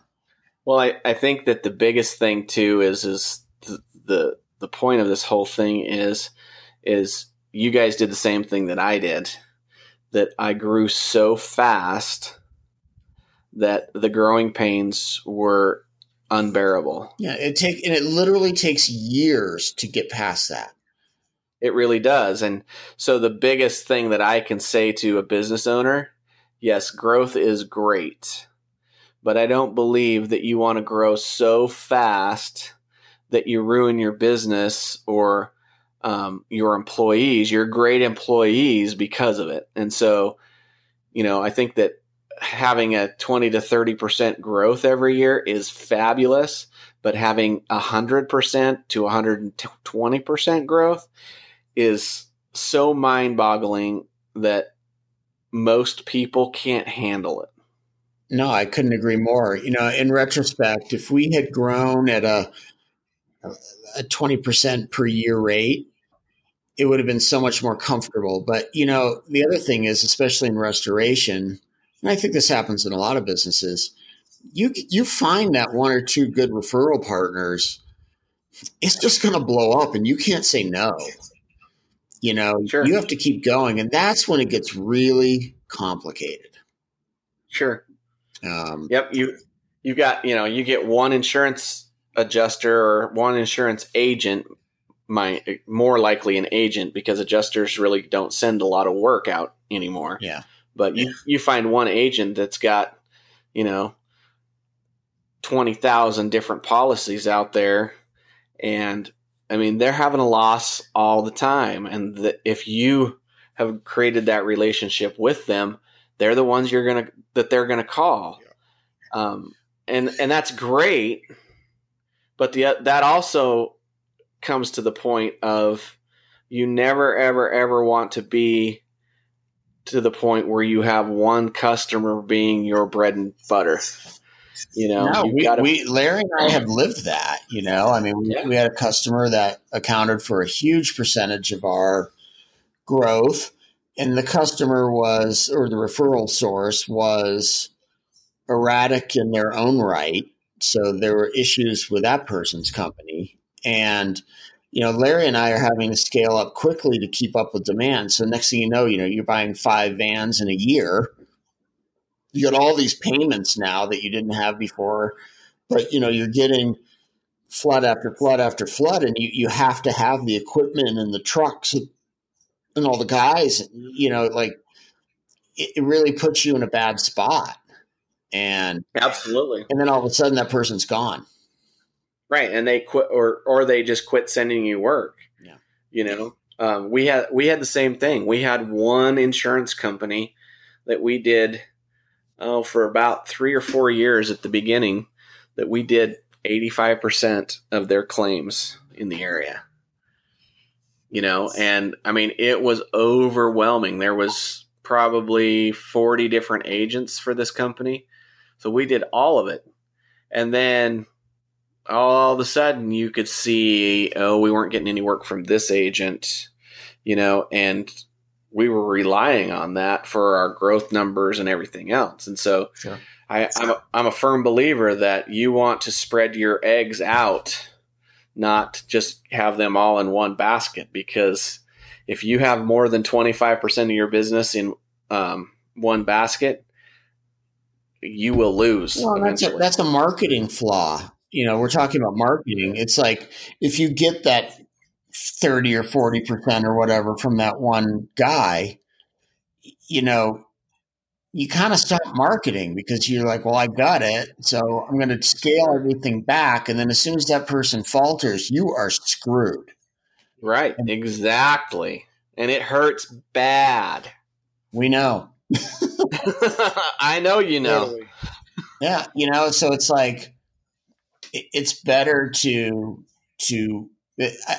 Well, I, I think that the biggest thing too is is the, the the point of this whole thing is is you guys did the same thing that I did. That I grew so fast that the growing pains were unbearable. Yeah, it take and it literally takes years to get past that. It really does. And so the biggest thing that I can say to a business owner, yes, growth is great. But I don't believe that you want to grow so fast that you ruin your business or um, your employees. You're great employees because of it. And so, you know, I think that having a 20 to 30% growth every year is fabulous, but having 100% to 120% growth is so mind boggling that most people can't handle it. No, I couldn't agree more. You know, in retrospect, if we had grown at a a 20% per year rate, it would have been so much more comfortable. But, you know, the other thing is, especially in restoration, and I think this happens in a lot of businesses, you you find that one or two good referral partners, it's just going to blow up, and you can't say no. You know, sure. you have to keep going, and that's when it gets really complicated. Sure. Um, yep you you got you know you get one insurance adjuster or one insurance agent my more likely an agent because adjusters really don't send a lot of work out anymore. Yeah. But you, you find one agent that's got, you know, 20,000 different policies out there. And I mean, they're having a loss all the time. And the, if you have created that relationship with them, they're the ones you're going to, that they're going to call. Yeah. Um, and, and that's great. But the, that also comes to the point of you never, ever, ever want to be to the point where you have one customer being your bread and butter. You know, no, we, gotta- we, Larry and I have lived that. You know, I mean, we, yeah. we had a customer that accounted for a huge percentage of our growth, and the customer was, or the referral source was erratic in their own right. So there were issues with that person's company, and you know, Larry and I are having to scale up quickly to keep up with demand. So next thing you know, you know, you're buying five vans in a year. You got all these payments now that you didn't have before, but you know, you're getting flood after flood after flood, and you, you have to have the equipment and the trucks and all the guys. You know, like it, it really puts you in a bad spot. And absolutely, and then all of a sudden, that person's gone. Right, and they quit, or or they just quit sending you work. Yeah, you know, um, we had we had the same thing. We had one insurance company that we did oh for about three or four years at the beginning that we did 85% of their claims in the area. You know, and I mean, it was overwhelming. There was probably 40 different agents for this company. So we did all of it. And then all of a sudden you could see, oh, we weren't getting any work from this agent, you know, and we were relying on that for our growth numbers and everything else. And so sure. I, I'm, a, I'm a firm believer that you want to spread your eggs out, not just have them all in one basket. Because if you have more than 25% of your business in um, one basket, you will lose. Well, that's a, that's a marketing flaw. You know, we're talking about marketing. It's like if you get that 30 or 40% or whatever from that one guy, you know, you kind of stop marketing because you're like, well, I got it. So I'm going to scale everything back. And then as soon as that person falters, you are screwed. Right. Exactly. And it hurts bad. We know. I know you know. Yeah. You know, so it's like, it's better to, to,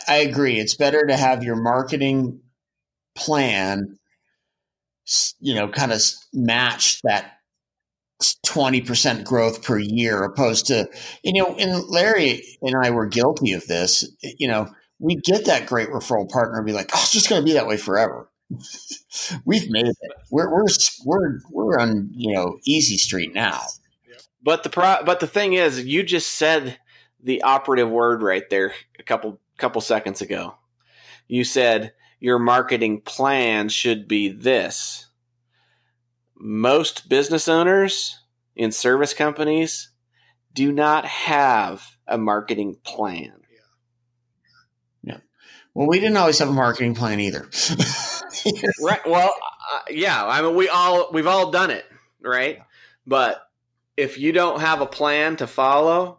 I agree. It's better to have your marketing plan you know, kind of match that 20% growth per year opposed to, you know, and Larry and I were guilty of this. You know, we get that great referral partner and be like, oh, it's just going to be that way forever. We've made it. We're, we're, we're, we're on, you know, easy street now. But the pro, but the thing is, you just said the operative word right there a couple couple seconds ago. You said your marketing plan should be this. Most business owners in service companies do not have a marketing plan. Yeah. Well, we didn't always have a marketing plan either. right. Well, uh, yeah. I mean, we all we've all done it, right? But if you don't have a plan to follow,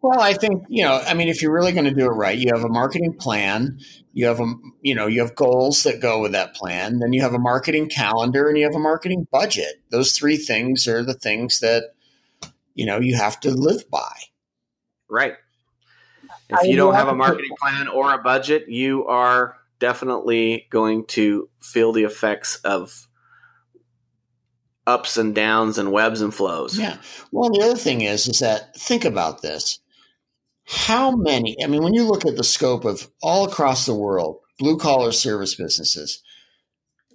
well, I think, you know, I mean, if you're really going to do it right, you have a marketing plan, you have a, you know, you have goals that go with that plan, then you have a marketing calendar and you have a marketing budget. Those three things are the things that, you know, you have to live by. Right. If you don't have a marketing plan or a budget, you are definitely going to feel the effects of ups and downs and webs and flows. Yeah. Well, the other thing is, is that think about this. How many, I mean, when you look at the scope of all across the world, blue collar service businesses,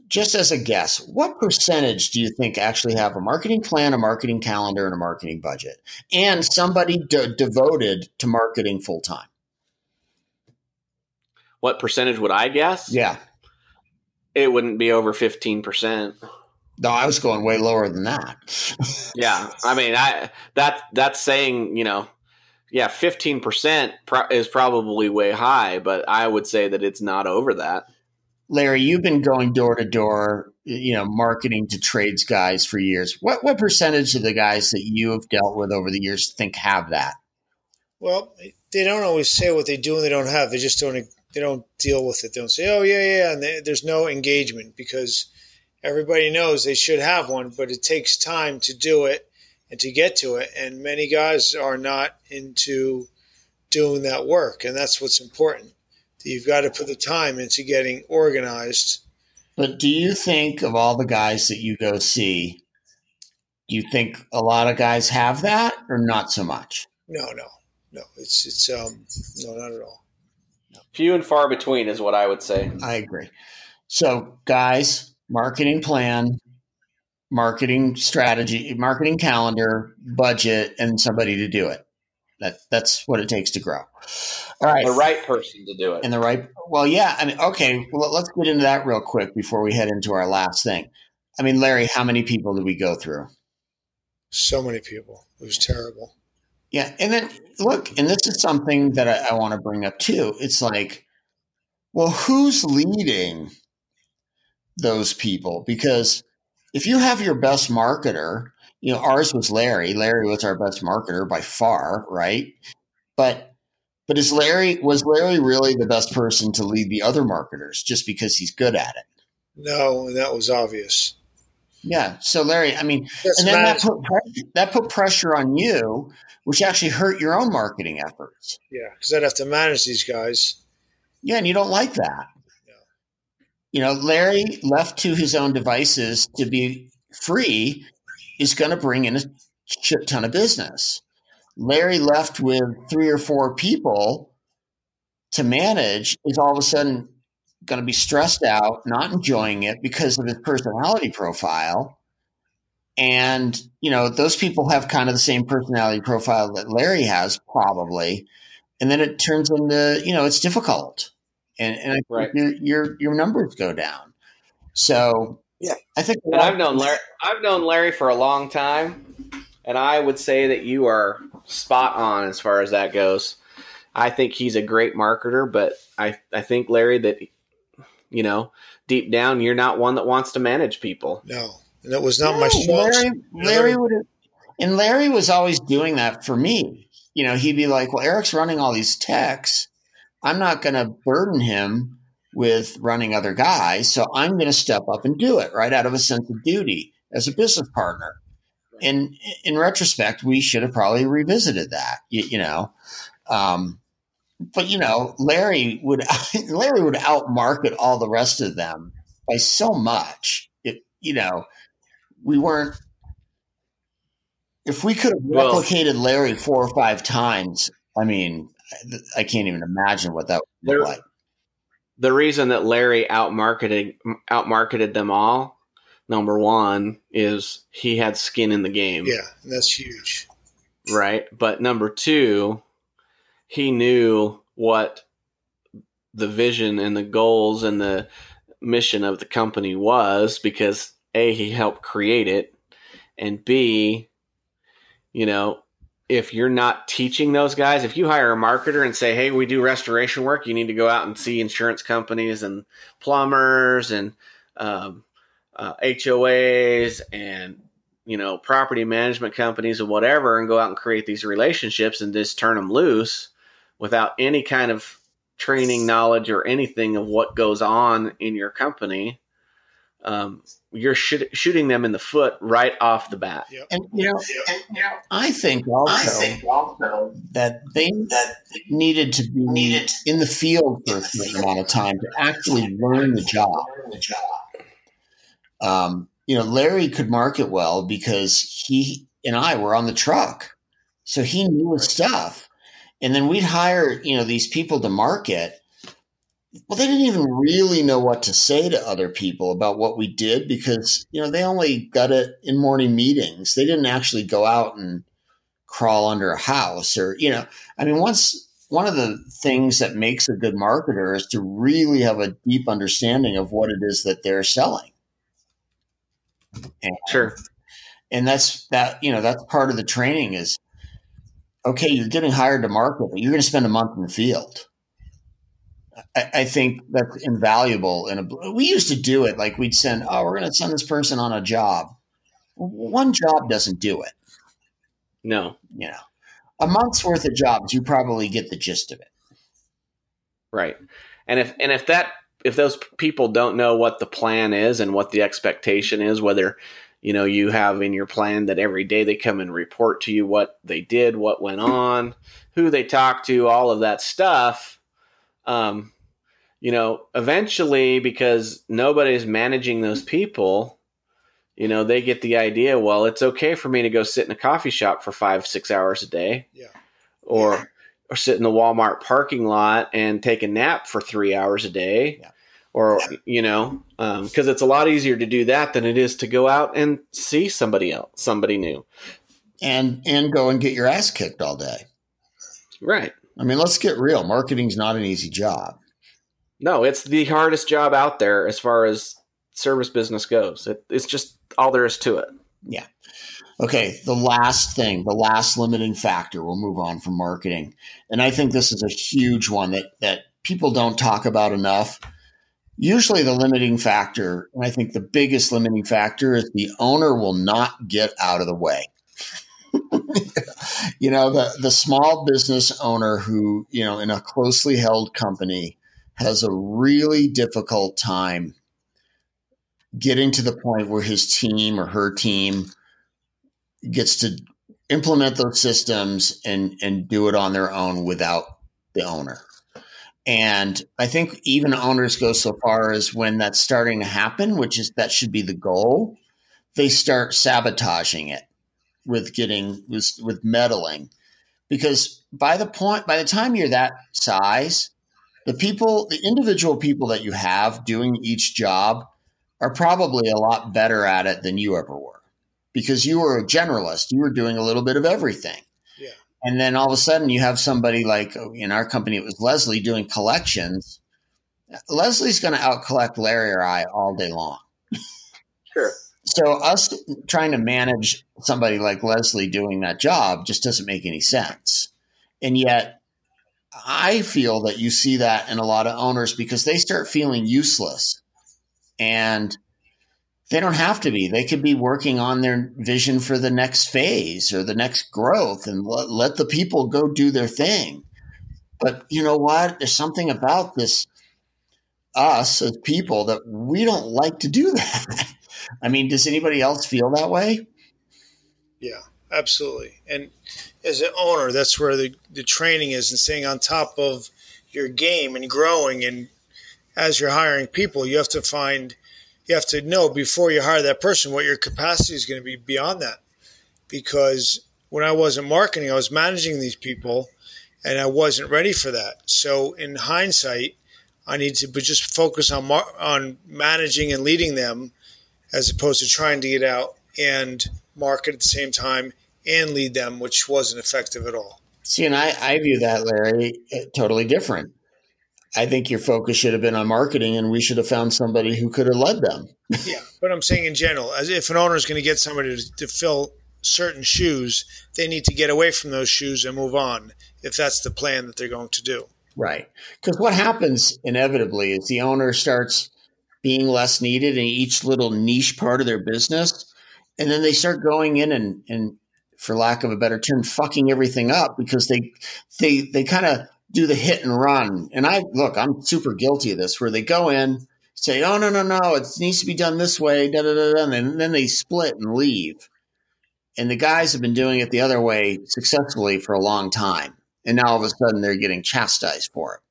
just as a guess, what percentage do you think actually have a marketing plan, a marketing calendar, and a marketing budget, and somebody de- devoted to marketing full time? What percentage would I guess? Yeah. It wouldn't be over 15%. No, I was going way lower than that. yeah, I mean, I that that's saying you know, yeah, fifteen percent is probably way high, but I would say that it's not over that. Larry, you've been going door to door, you know, marketing to trades guys for years. What what percentage of the guys that you have dealt with over the years think have that? Well, they don't always say what they do and they don't have. They just don't they don't deal with it. They don't say, "Oh yeah, yeah," and they, there's no engagement because everybody knows they should have one, but it takes time to do it and to get to it. And many guys are not into doing that work. And that's what's important. You've got to put the time into getting organized. But do you think of all the guys that you go see, do you think a lot of guys have that or not so much? No, no, no. It's, it's, um, no, not at all. Few and far between is what I would say. I agree. So, guys, marketing plan, marketing strategy, marketing calendar, budget, and somebody to do it. That that's what it takes to grow. All right, the right person to do it, and the right. Well, yeah. I mean, okay. Well, let's get into that real quick before we head into our last thing. I mean, Larry, how many people did we go through? So many people. It was terrible. Yeah, and then look, and this is something that I, I want to bring up too. It's like, well, who's leading those people because if you have your best marketer, you know, ours was Larry. Larry was our best marketer by far, right? But but is Larry was Larry really the best person to lead the other marketers just because he's good at it? No, and that was obvious. Yeah. So Larry, I mean, That's and then that put, pressure, that put pressure on you, which actually hurt your own marketing efforts. Yeah, because I'd have to manage these guys. Yeah, and you don't like that. You know, Larry left to his own devices to be free is going to bring in a shit ton of business. Larry left with three or four people to manage is all of a sudden going to be stressed out, not enjoying it because of his personality profile. And, you know, those people have kind of the same personality profile that Larry has, probably. And then it turns into, you know, it's difficult. And, and right. your, your, your numbers go down. So, yeah, I think and I've known Larry. I've known Larry for a long time, and I would say that you are spot on as far as that goes. I think he's a great marketer, but I I think Larry that you know deep down you're not one that wants to manage people. No, and it was not no, my strong. Larry, Larry would, and Larry was always doing that for me. You know, he'd be like, "Well, Eric's running all these techs. I'm not going to burden him with running other guys, so I'm going to step up and do it right out of a sense of duty as a business partner." And in retrospect, we should have probably revisited that. You, you know, um, but you know, Larry would Larry would outmarket all the rest of them by so much. It, you know, we weren't. If we could have replicated well, Larry four or five times, I mean, I can't even imagine what that would look like. The reason that Larry outmarketed outmarketed them all, number one, is he had skin in the game. Yeah, that's huge. Right, but number two, he knew what the vision and the goals and the mission of the company was because a he helped create it and b you know if you're not teaching those guys if you hire a marketer and say hey we do restoration work you need to go out and see insurance companies and plumbers and um, uh, hoas and you know property management companies and whatever and go out and create these relationships and just turn them loose without any kind of training knowledge or anything of what goes on in your company, um, you're sh- shooting them in the foot right off the bat. Yep. And you know, and, you know, I think also, I think also that they that needed to be needed in the field for a certain amount of time to actually learn the job. Um, you know, Larry could market well because he and I were on the truck, so he knew his stuff and then we'd hire, you know, these people to market. Well, they didn't even really know what to say to other people about what we did because, you know, they only got it in morning meetings. They didn't actually go out and crawl under a house or, you know, I mean, once one of the things that makes a good marketer is to really have a deep understanding of what it is that they're selling. And, sure. And that's that, you know, that's part of the training is okay, you're getting hired to market, but you're going to spend a month in the field. I, I think that's invaluable. And we used to do it like we'd send, oh, we're going to send this person on a job. One job doesn't do it. No, you know, a month's worth of jobs, you probably get the gist of it. Right, and if and if that if those people don't know what the plan is and what the expectation is, whether you know you have in your plan that every day they come and report to you what they did what went on who they talked to all of that stuff um, you know eventually because nobody's managing those people you know they get the idea well it's okay for me to go sit in a coffee shop for five six hours a day. Yeah. Or yeah. or sit in the walmart parking lot and take a nap for three hours a day. Yeah. Or you know because um, it's a lot easier to do that than it is to go out and see somebody else somebody new. And and go and get your ass kicked all day. Right i mean let's get real. Marketing's not an easy job. No it's the hardest job out there as far as service business goes. It, it's just all there is to it. Yeah. Okay the last thing the last limiting factor we'll move on from marketing. And i think this is a huge one that that people don't talk about enough. Usually the limiting factor, and I think the biggest limiting factor is the owner will not get out of the way. you know, the, the small business owner who, you know, in a closely held company has a really difficult time getting to the point where his team or her team gets to implement those systems and and do it on their own without the owner. And I think even owners go so far as when that's starting to happen, which is that should be the goal, they start sabotaging it with getting with, with meddling. Because by the point by the time you're that size, the people, the individual people that you have doing each job are probably a lot better at it than you ever were. Because you were a generalist. You were doing a little bit of everything. And then all of a sudden you have somebody like oh, in our company, it was Leslie doing collections. Leslie's going to out collect Larry or I all day long. Sure. So us trying to manage somebody like Leslie doing that job just doesn't make any sense. And yet I feel that you see that in a lot of owners because they start feeling useless and they don't have to be. They could be working on their vision for the next phase or the next growth and let, let the people go do their thing. But you know what? There's something about this, us as people, that we don't like to do that. I mean, does anybody else feel that way? Yeah, absolutely. And as an owner, that's where the, the training is and staying on top of your game and growing. And as you're hiring people, you have to find you have to know before you hire that person what your capacity is going to be beyond that. Because when I wasn't marketing, I was managing these people and I wasn't ready for that. So in hindsight, I need to just focus on mar- on managing and leading them as opposed to trying to get out and market at the same time and lead them, which wasn't effective at all. See, and I, I view that, Larry, eh, totally different. I think your focus should have been on marketing, and we should have found somebody who could have led them. yeah, but I'm saying in general, as if an owner is going to get somebody to, to fill certain shoes, they need to get away from those shoes and move on. If that's the plan that they're going to do, right? Because what happens inevitably is the owner starts being less needed in each little niche part of their business, and then they start going in and and for lack of a better term, fucking everything up because they they they kind of do the hit and run. And I look, I'm super guilty of this where they go in, say, oh, no, no, no, it needs to be done this way, da, da, da, da, and then they split and leave. And the guys have been doing it the other way successfully for a long time. And now all of a sudden they're getting chastised for it.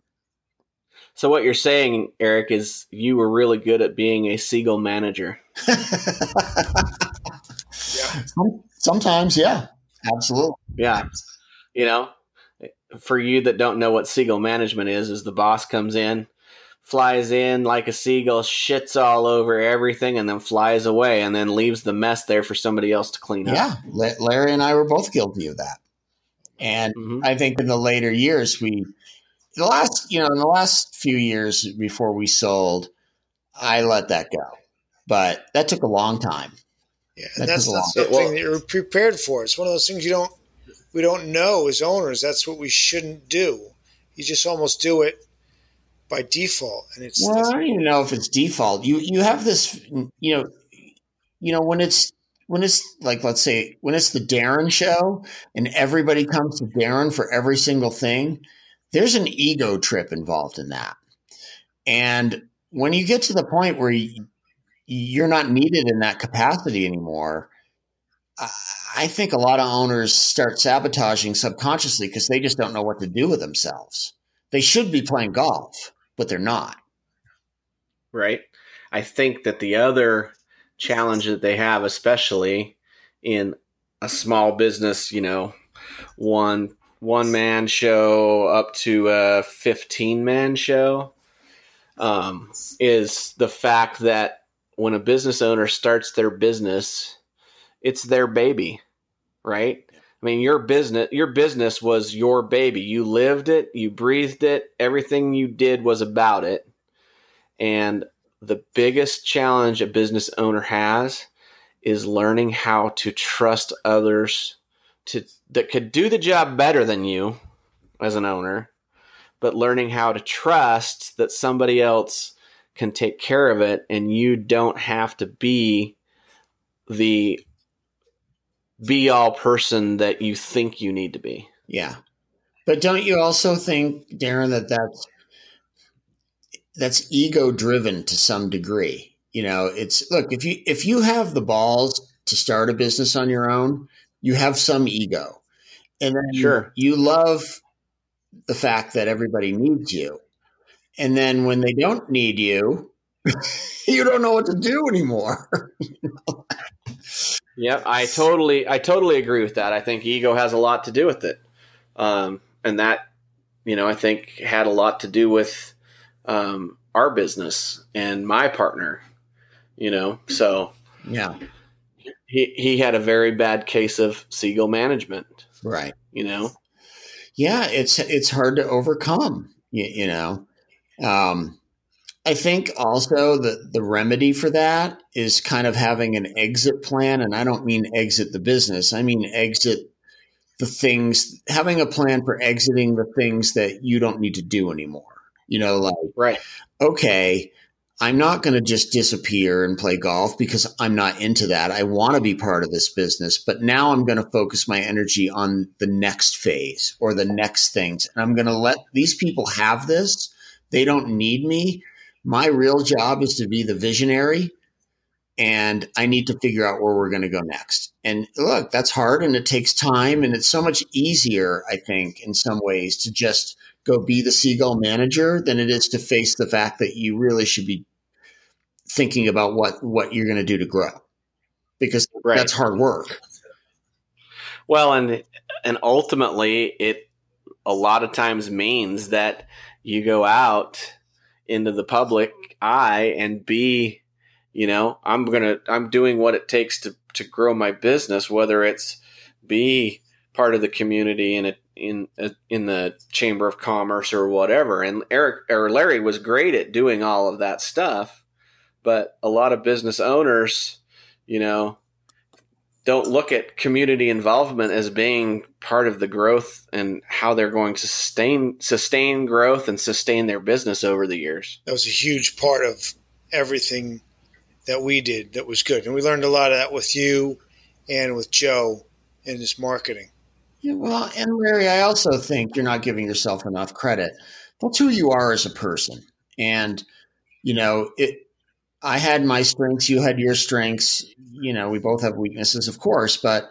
So what you're saying, Eric, is you were really good at being a seagull manager. yeah. Sometimes, yeah, absolutely. Yeah. You know, for you that don't know what seagull management is, is the boss comes in, flies in like a seagull, shits all over everything, and then flies away, and then leaves the mess there for somebody else to clean up. Yeah, Larry and I were both guilty of that, and mm-hmm. I think in the later years, we the last you know in the last few years before we sold, I let that go, but that took a long time. Yeah, and that's not something well, that you're prepared for. It's one of those things you don't we don't know as owners that's what we shouldn't do. You just almost do it by default, and it's. Well, I don't even know if it's default. You you have this, you know, you know when it's when it's like let's say when it's the Darren show and everybody comes to Darren for every single thing. There's an ego trip involved in that, and when you get to the point where you, you're not needed in that capacity anymore, I think a lot of owners start sabotaging subconsciously because they just don't know what to do with themselves. They should be playing golf, but they're not. Right. I think that the other challenge that they have, especially in a small business, you know, one one man show up to a 15 man show, um, is the fact that when a business owner starts their business, it's their baby, right? I mean, your business your business was your baby. You lived it, you breathed it, everything you did was about it. And the biggest challenge a business owner has is learning how to trust others to that could do the job better than you as an owner, but learning how to trust that somebody else can take care of it and you don't have to be the be all person that you think you need to be. Yeah. But don't you also think, Darren, that that's that's ego driven to some degree? You know, it's look if you if you have the balls to start a business on your own, you have some ego, and then Sure. you love the fact that everybody needs you, and then when they don't need you, you don't know what to do anymore. Yep, I totally, I totally agree with that. I think ego has a lot to do with it, um, and that, you know, I think had a lot to do with um, our business and my partner. You know, so yeah, he he had a very bad case of seagull management. right. You know, yeah it's it's hard to overcome you, you know um i think also the the remedy for that is kind of having an exit plan and i don't mean exit the business i mean exit the things having a plan for exiting the things that you don't need to do anymore you know like right? okay, I'm not going to just disappear and play golf because I'm not into that. I want to be part of this business, but now I'm going to focus my energy on the next phase or the next things. And I'm going to let these people have this. They don't need me. My real job is to be the visionary and I need to figure out where we're going to go next. And look, that's hard and it takes time and it's so much easier, I think, in some ways to just go be the seagull manager than it is to face the fact that you really should be thinking about what what you're going to do to grow because Right. that's hard work Well, and and ultimately, it a lot of times means that you go out into the public eye and be, you know, I'm gonna I'm doing what it takes to to grow my business, whether it's be part of the community in a in a, in the chamber of commerce or whatever. And Eric or Larry was great at doing all of that stuff, but a lot of business owners, you know, don't look at community involvement as being part of the growth and how they're going to sustain sustain growth and sustain their business over the years. That was a huge part of everything that we did that was good. And we learned a lot of that with you and with Joe in his marketing. Yeah, well, and Larry, I also think you're not giving yourself enough credit. That's who you are as a person. And, you know, it, I had my strengths, you had your strengths. You know, we both have weaknesses, of course. But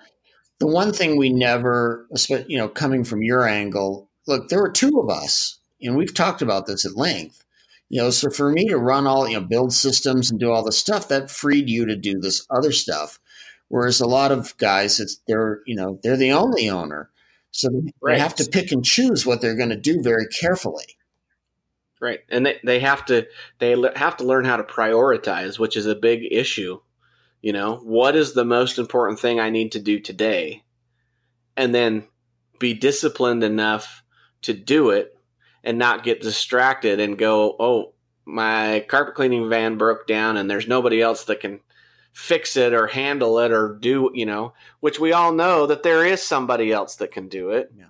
the one thing we never, you know, coming from your angle, look, there were two of us, and we've talked about this at length. You know, so for me to run all, you know, build systems and do all this stuff, that freed you to do this other stuff. Whereas a lot of guys, it's they're you know they're the only owner, so they, Right. they have to pick and choose what they're going to do very carefully. Right. And they, they have to they have to learn how to prioritize, which is a big issue. You know, what is the most important thing I need to do today? And then be disciplined enough to do it and not get distracted and go, "Oh, my carpet cleaning van broke down and there's nobody else that can fix it or handle it or do, you know, which we all know that there is somebody else that can do it. Yeah.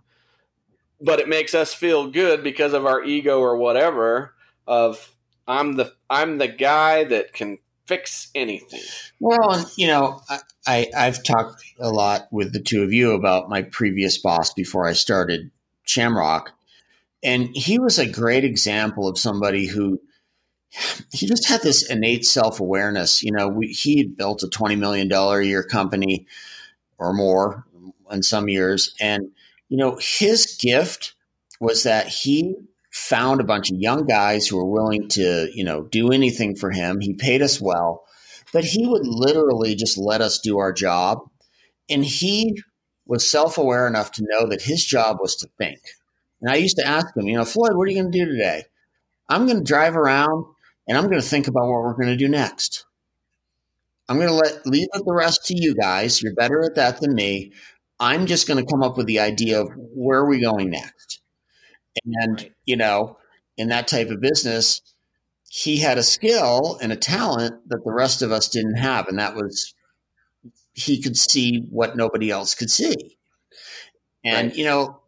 But it makes us feel good because of our ego or whatever of I'm the I'm the guy that can fix anything. Well, you know, I, I I've talked a lot with the two of you about my previous boss before I started Shamrock, and he was a great example of somebody who he just had this innate self awareness. You know, we, he had built a twenty million dollar a year company or more in some years, and you know, his gift was that he found a bunch of young guys who were willing to, you know, do anything for him. He paid us well, but he would literally just let us do our job. And he was self aware enough to know that his job was to think. And I used to ask him, you know, Floyd, what are you going to do today? I'm going to drive around and I'm going to think about what we're going to do next. I'm going to let leave the rest to you guys. You're better at that than me. I'm just going to come up with the idea of where are we going next. And Right. you know, in that type of business, he had a skill and a talent that the rest of us didn't have, and that was he could see what nobody else could see. And Right. you know,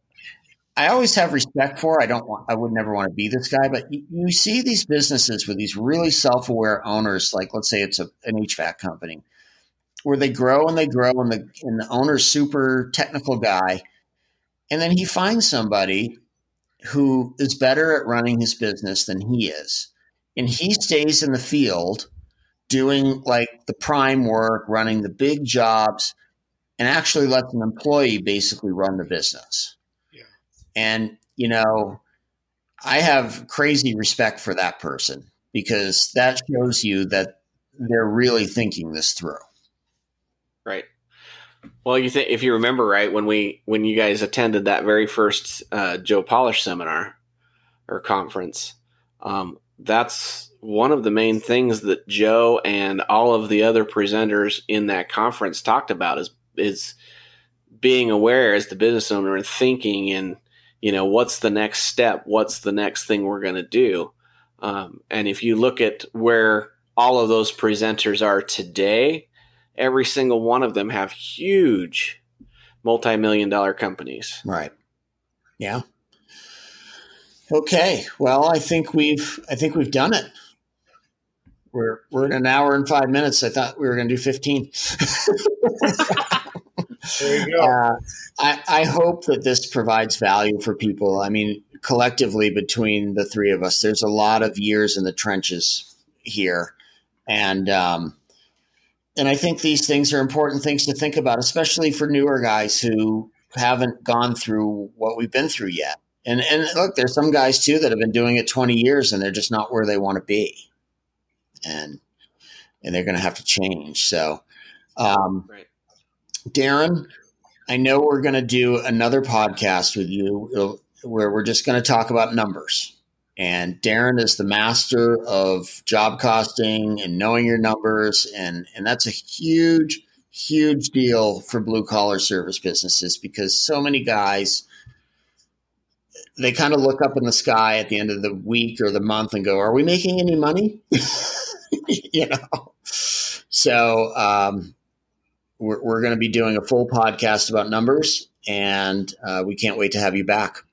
I always have respect for. I don't want. I would never want to be this guy, but you, you see these businesses with these really self-aware owners, like let's say it's a, an HVAC company, where they grow and they grow, and the and the owner's super technical guy, and then he finds somebody who is better at running his business than he is, and he stays in the field doing like the prime work, running the big jobs, and actually lets an employee basically run the business. Yeah. And, you know, I have crazy respect for that person because that shows you that they're really thinking this through. Right. Well, you think if you remember right when we when you guys attended that very first uh, Joe Polish seminar or conference, um, that's one of the main things that Joe and all of the other presenters in that conference talked about is is being aware as the business owner and thinking and you know what's the next step, what's the next thing we're going to do, um, and if you look at where all of those presenters are today, every single one of them have huge multi-million dollar companies. Right. Yeah. Okay. Well, I think we've I think we've done it. We're we're in an hour and five minutes. I thought we were going to do fifteen. there you go. Uh, I, I hope that this provides value for people. I mean, collectively between the three of us, there's a lot of years in the trenches here, and um, and I think these things are important things to think about, especially for newer guys who haven't gone through what we've been through yet. And and look, there's some guys too that have been doing it 20 years and they're just not where they want to be. And and they're going to have to change. So um, right. Darren, I know we're going to do another podcast with you where we're just going to talk about numbers. And Darren is the master of job costing and knowing your numbers. And, and that's a huge, huge deal for blue collar service businesses because so many guys they kind of look up in the sky at the end of the week or the month and go, "Are we making any money?" you know. So um, we're, we're going to be doing a full podcast about numbers, and uh, we can't wait to have you back.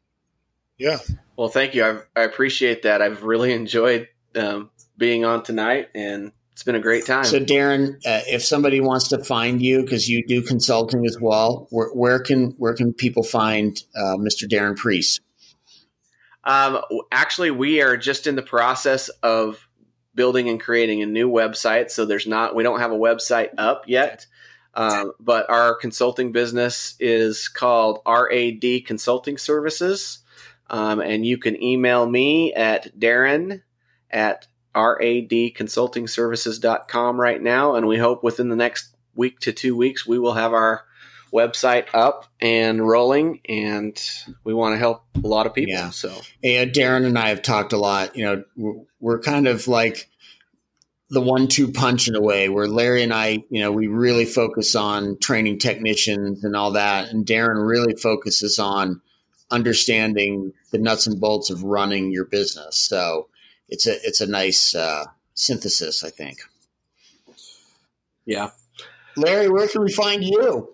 Yeah. Well, thank you. I, I appreciate that. I've really enjoyed um, being on tonight, and it's been a great time. So, Darren, uh, if somebody wants to find you because you do consulting as well, where, where, can where can people find uh, Mr. Darren Priest? Um, actually, we are just in the process of building and creating a new website. So there's not we don't have a website up yet. Um, but our consulting business is called RAD Consulting Services. Um, and you can email me at Darren at radconsultingservices.com right now. And we hope within the next week to two weeks, we will have our website up and rolling and we want to help a lot of people. Yeah. So, yeah, Darren and I have talked a lot. You know, we're, we're kind of like the one two punch in a way where Larry and I, you know, we really focus on training technicians and all that. And Darren really focuses on understanding the nuts and bolts of running your business. So it's a, it's a nice uh, synthesis, I think. Yeah. Larry, where can we find you?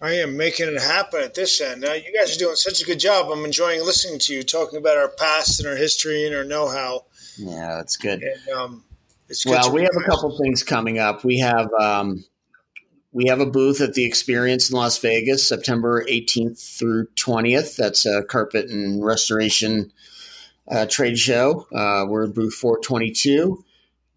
I am making it happen at this end. Now, you guys are doing such a good job. I'm enjoying listening to you talking about our past and our history and our know-how. Yeah, that's good. And, um, it's good well, we have a couple things coming up. We have um, we have a booth at the Experience in Las Vegas, September 18th through 20th. That's a carpet and restoration uh, trade show. Uh, we're in booth 422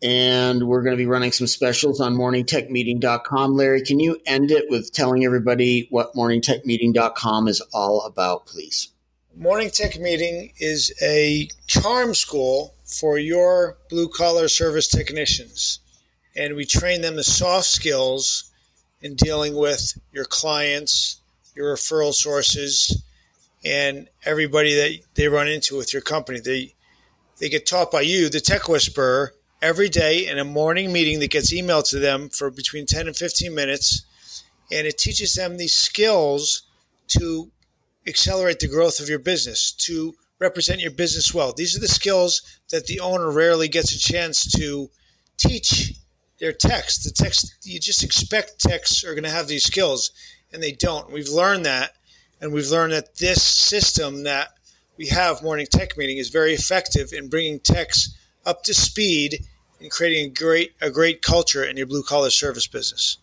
and we're going to be running some specials on morningtechmeeting.com. Larry, can you end it with telling everybody what morningtechmeeting.com is all about, please? Morning Tech Meeting is a charm school for your blue collar service technicians. And we train them the soft skills in dealing with your clients, your referral sources, and everybody that they run into with your company. They they get taught by you, the tech whisperer, every day in a morning meeting that gets emailed to them for between 10 and 15 minutes. And it teaches them these skills to accelerate the growth of your business, to represent your business well. These are the skills that the owner rarely gets a chance to teach their techs. The techs, you just expect techs are going to have these skills, and they don't. We've learned that, and we've learned that this system that we have, Morning Tech Meeting, is very effective in bringing techs up to speed and creating a great a great culture in your blue collar service business.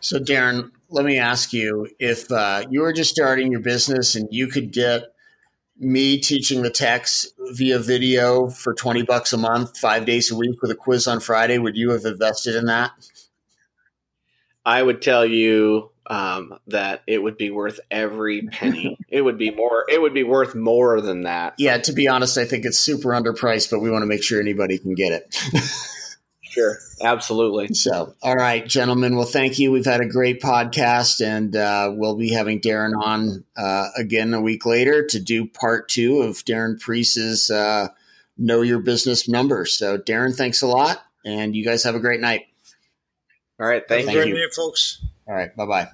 So, Darren, let me ask you: if uh, you were just starting your business and you could get me teaching the techs via video for 20 bucks a month, five days a week with a quiz on Friday, would you have invested in that? I would tell you um, that it would be worth every penny. it would be more. It would be worth more than that. Yeah, to be honest, I think it's super underpriced, but we want to make sure anybody can get it. Sure, absolutely. So, all right, gentlemen. Well, thank you. We've had a great podcast, and uh, we'll be having Darren on uh, again a week later to do part two of Darren Priest's uh, Know Your Business numbers. So, Darren, thanks a lot, and you guys have a great night. All right, thank, Have a you. great night, folks. All right, bye bye. Bye.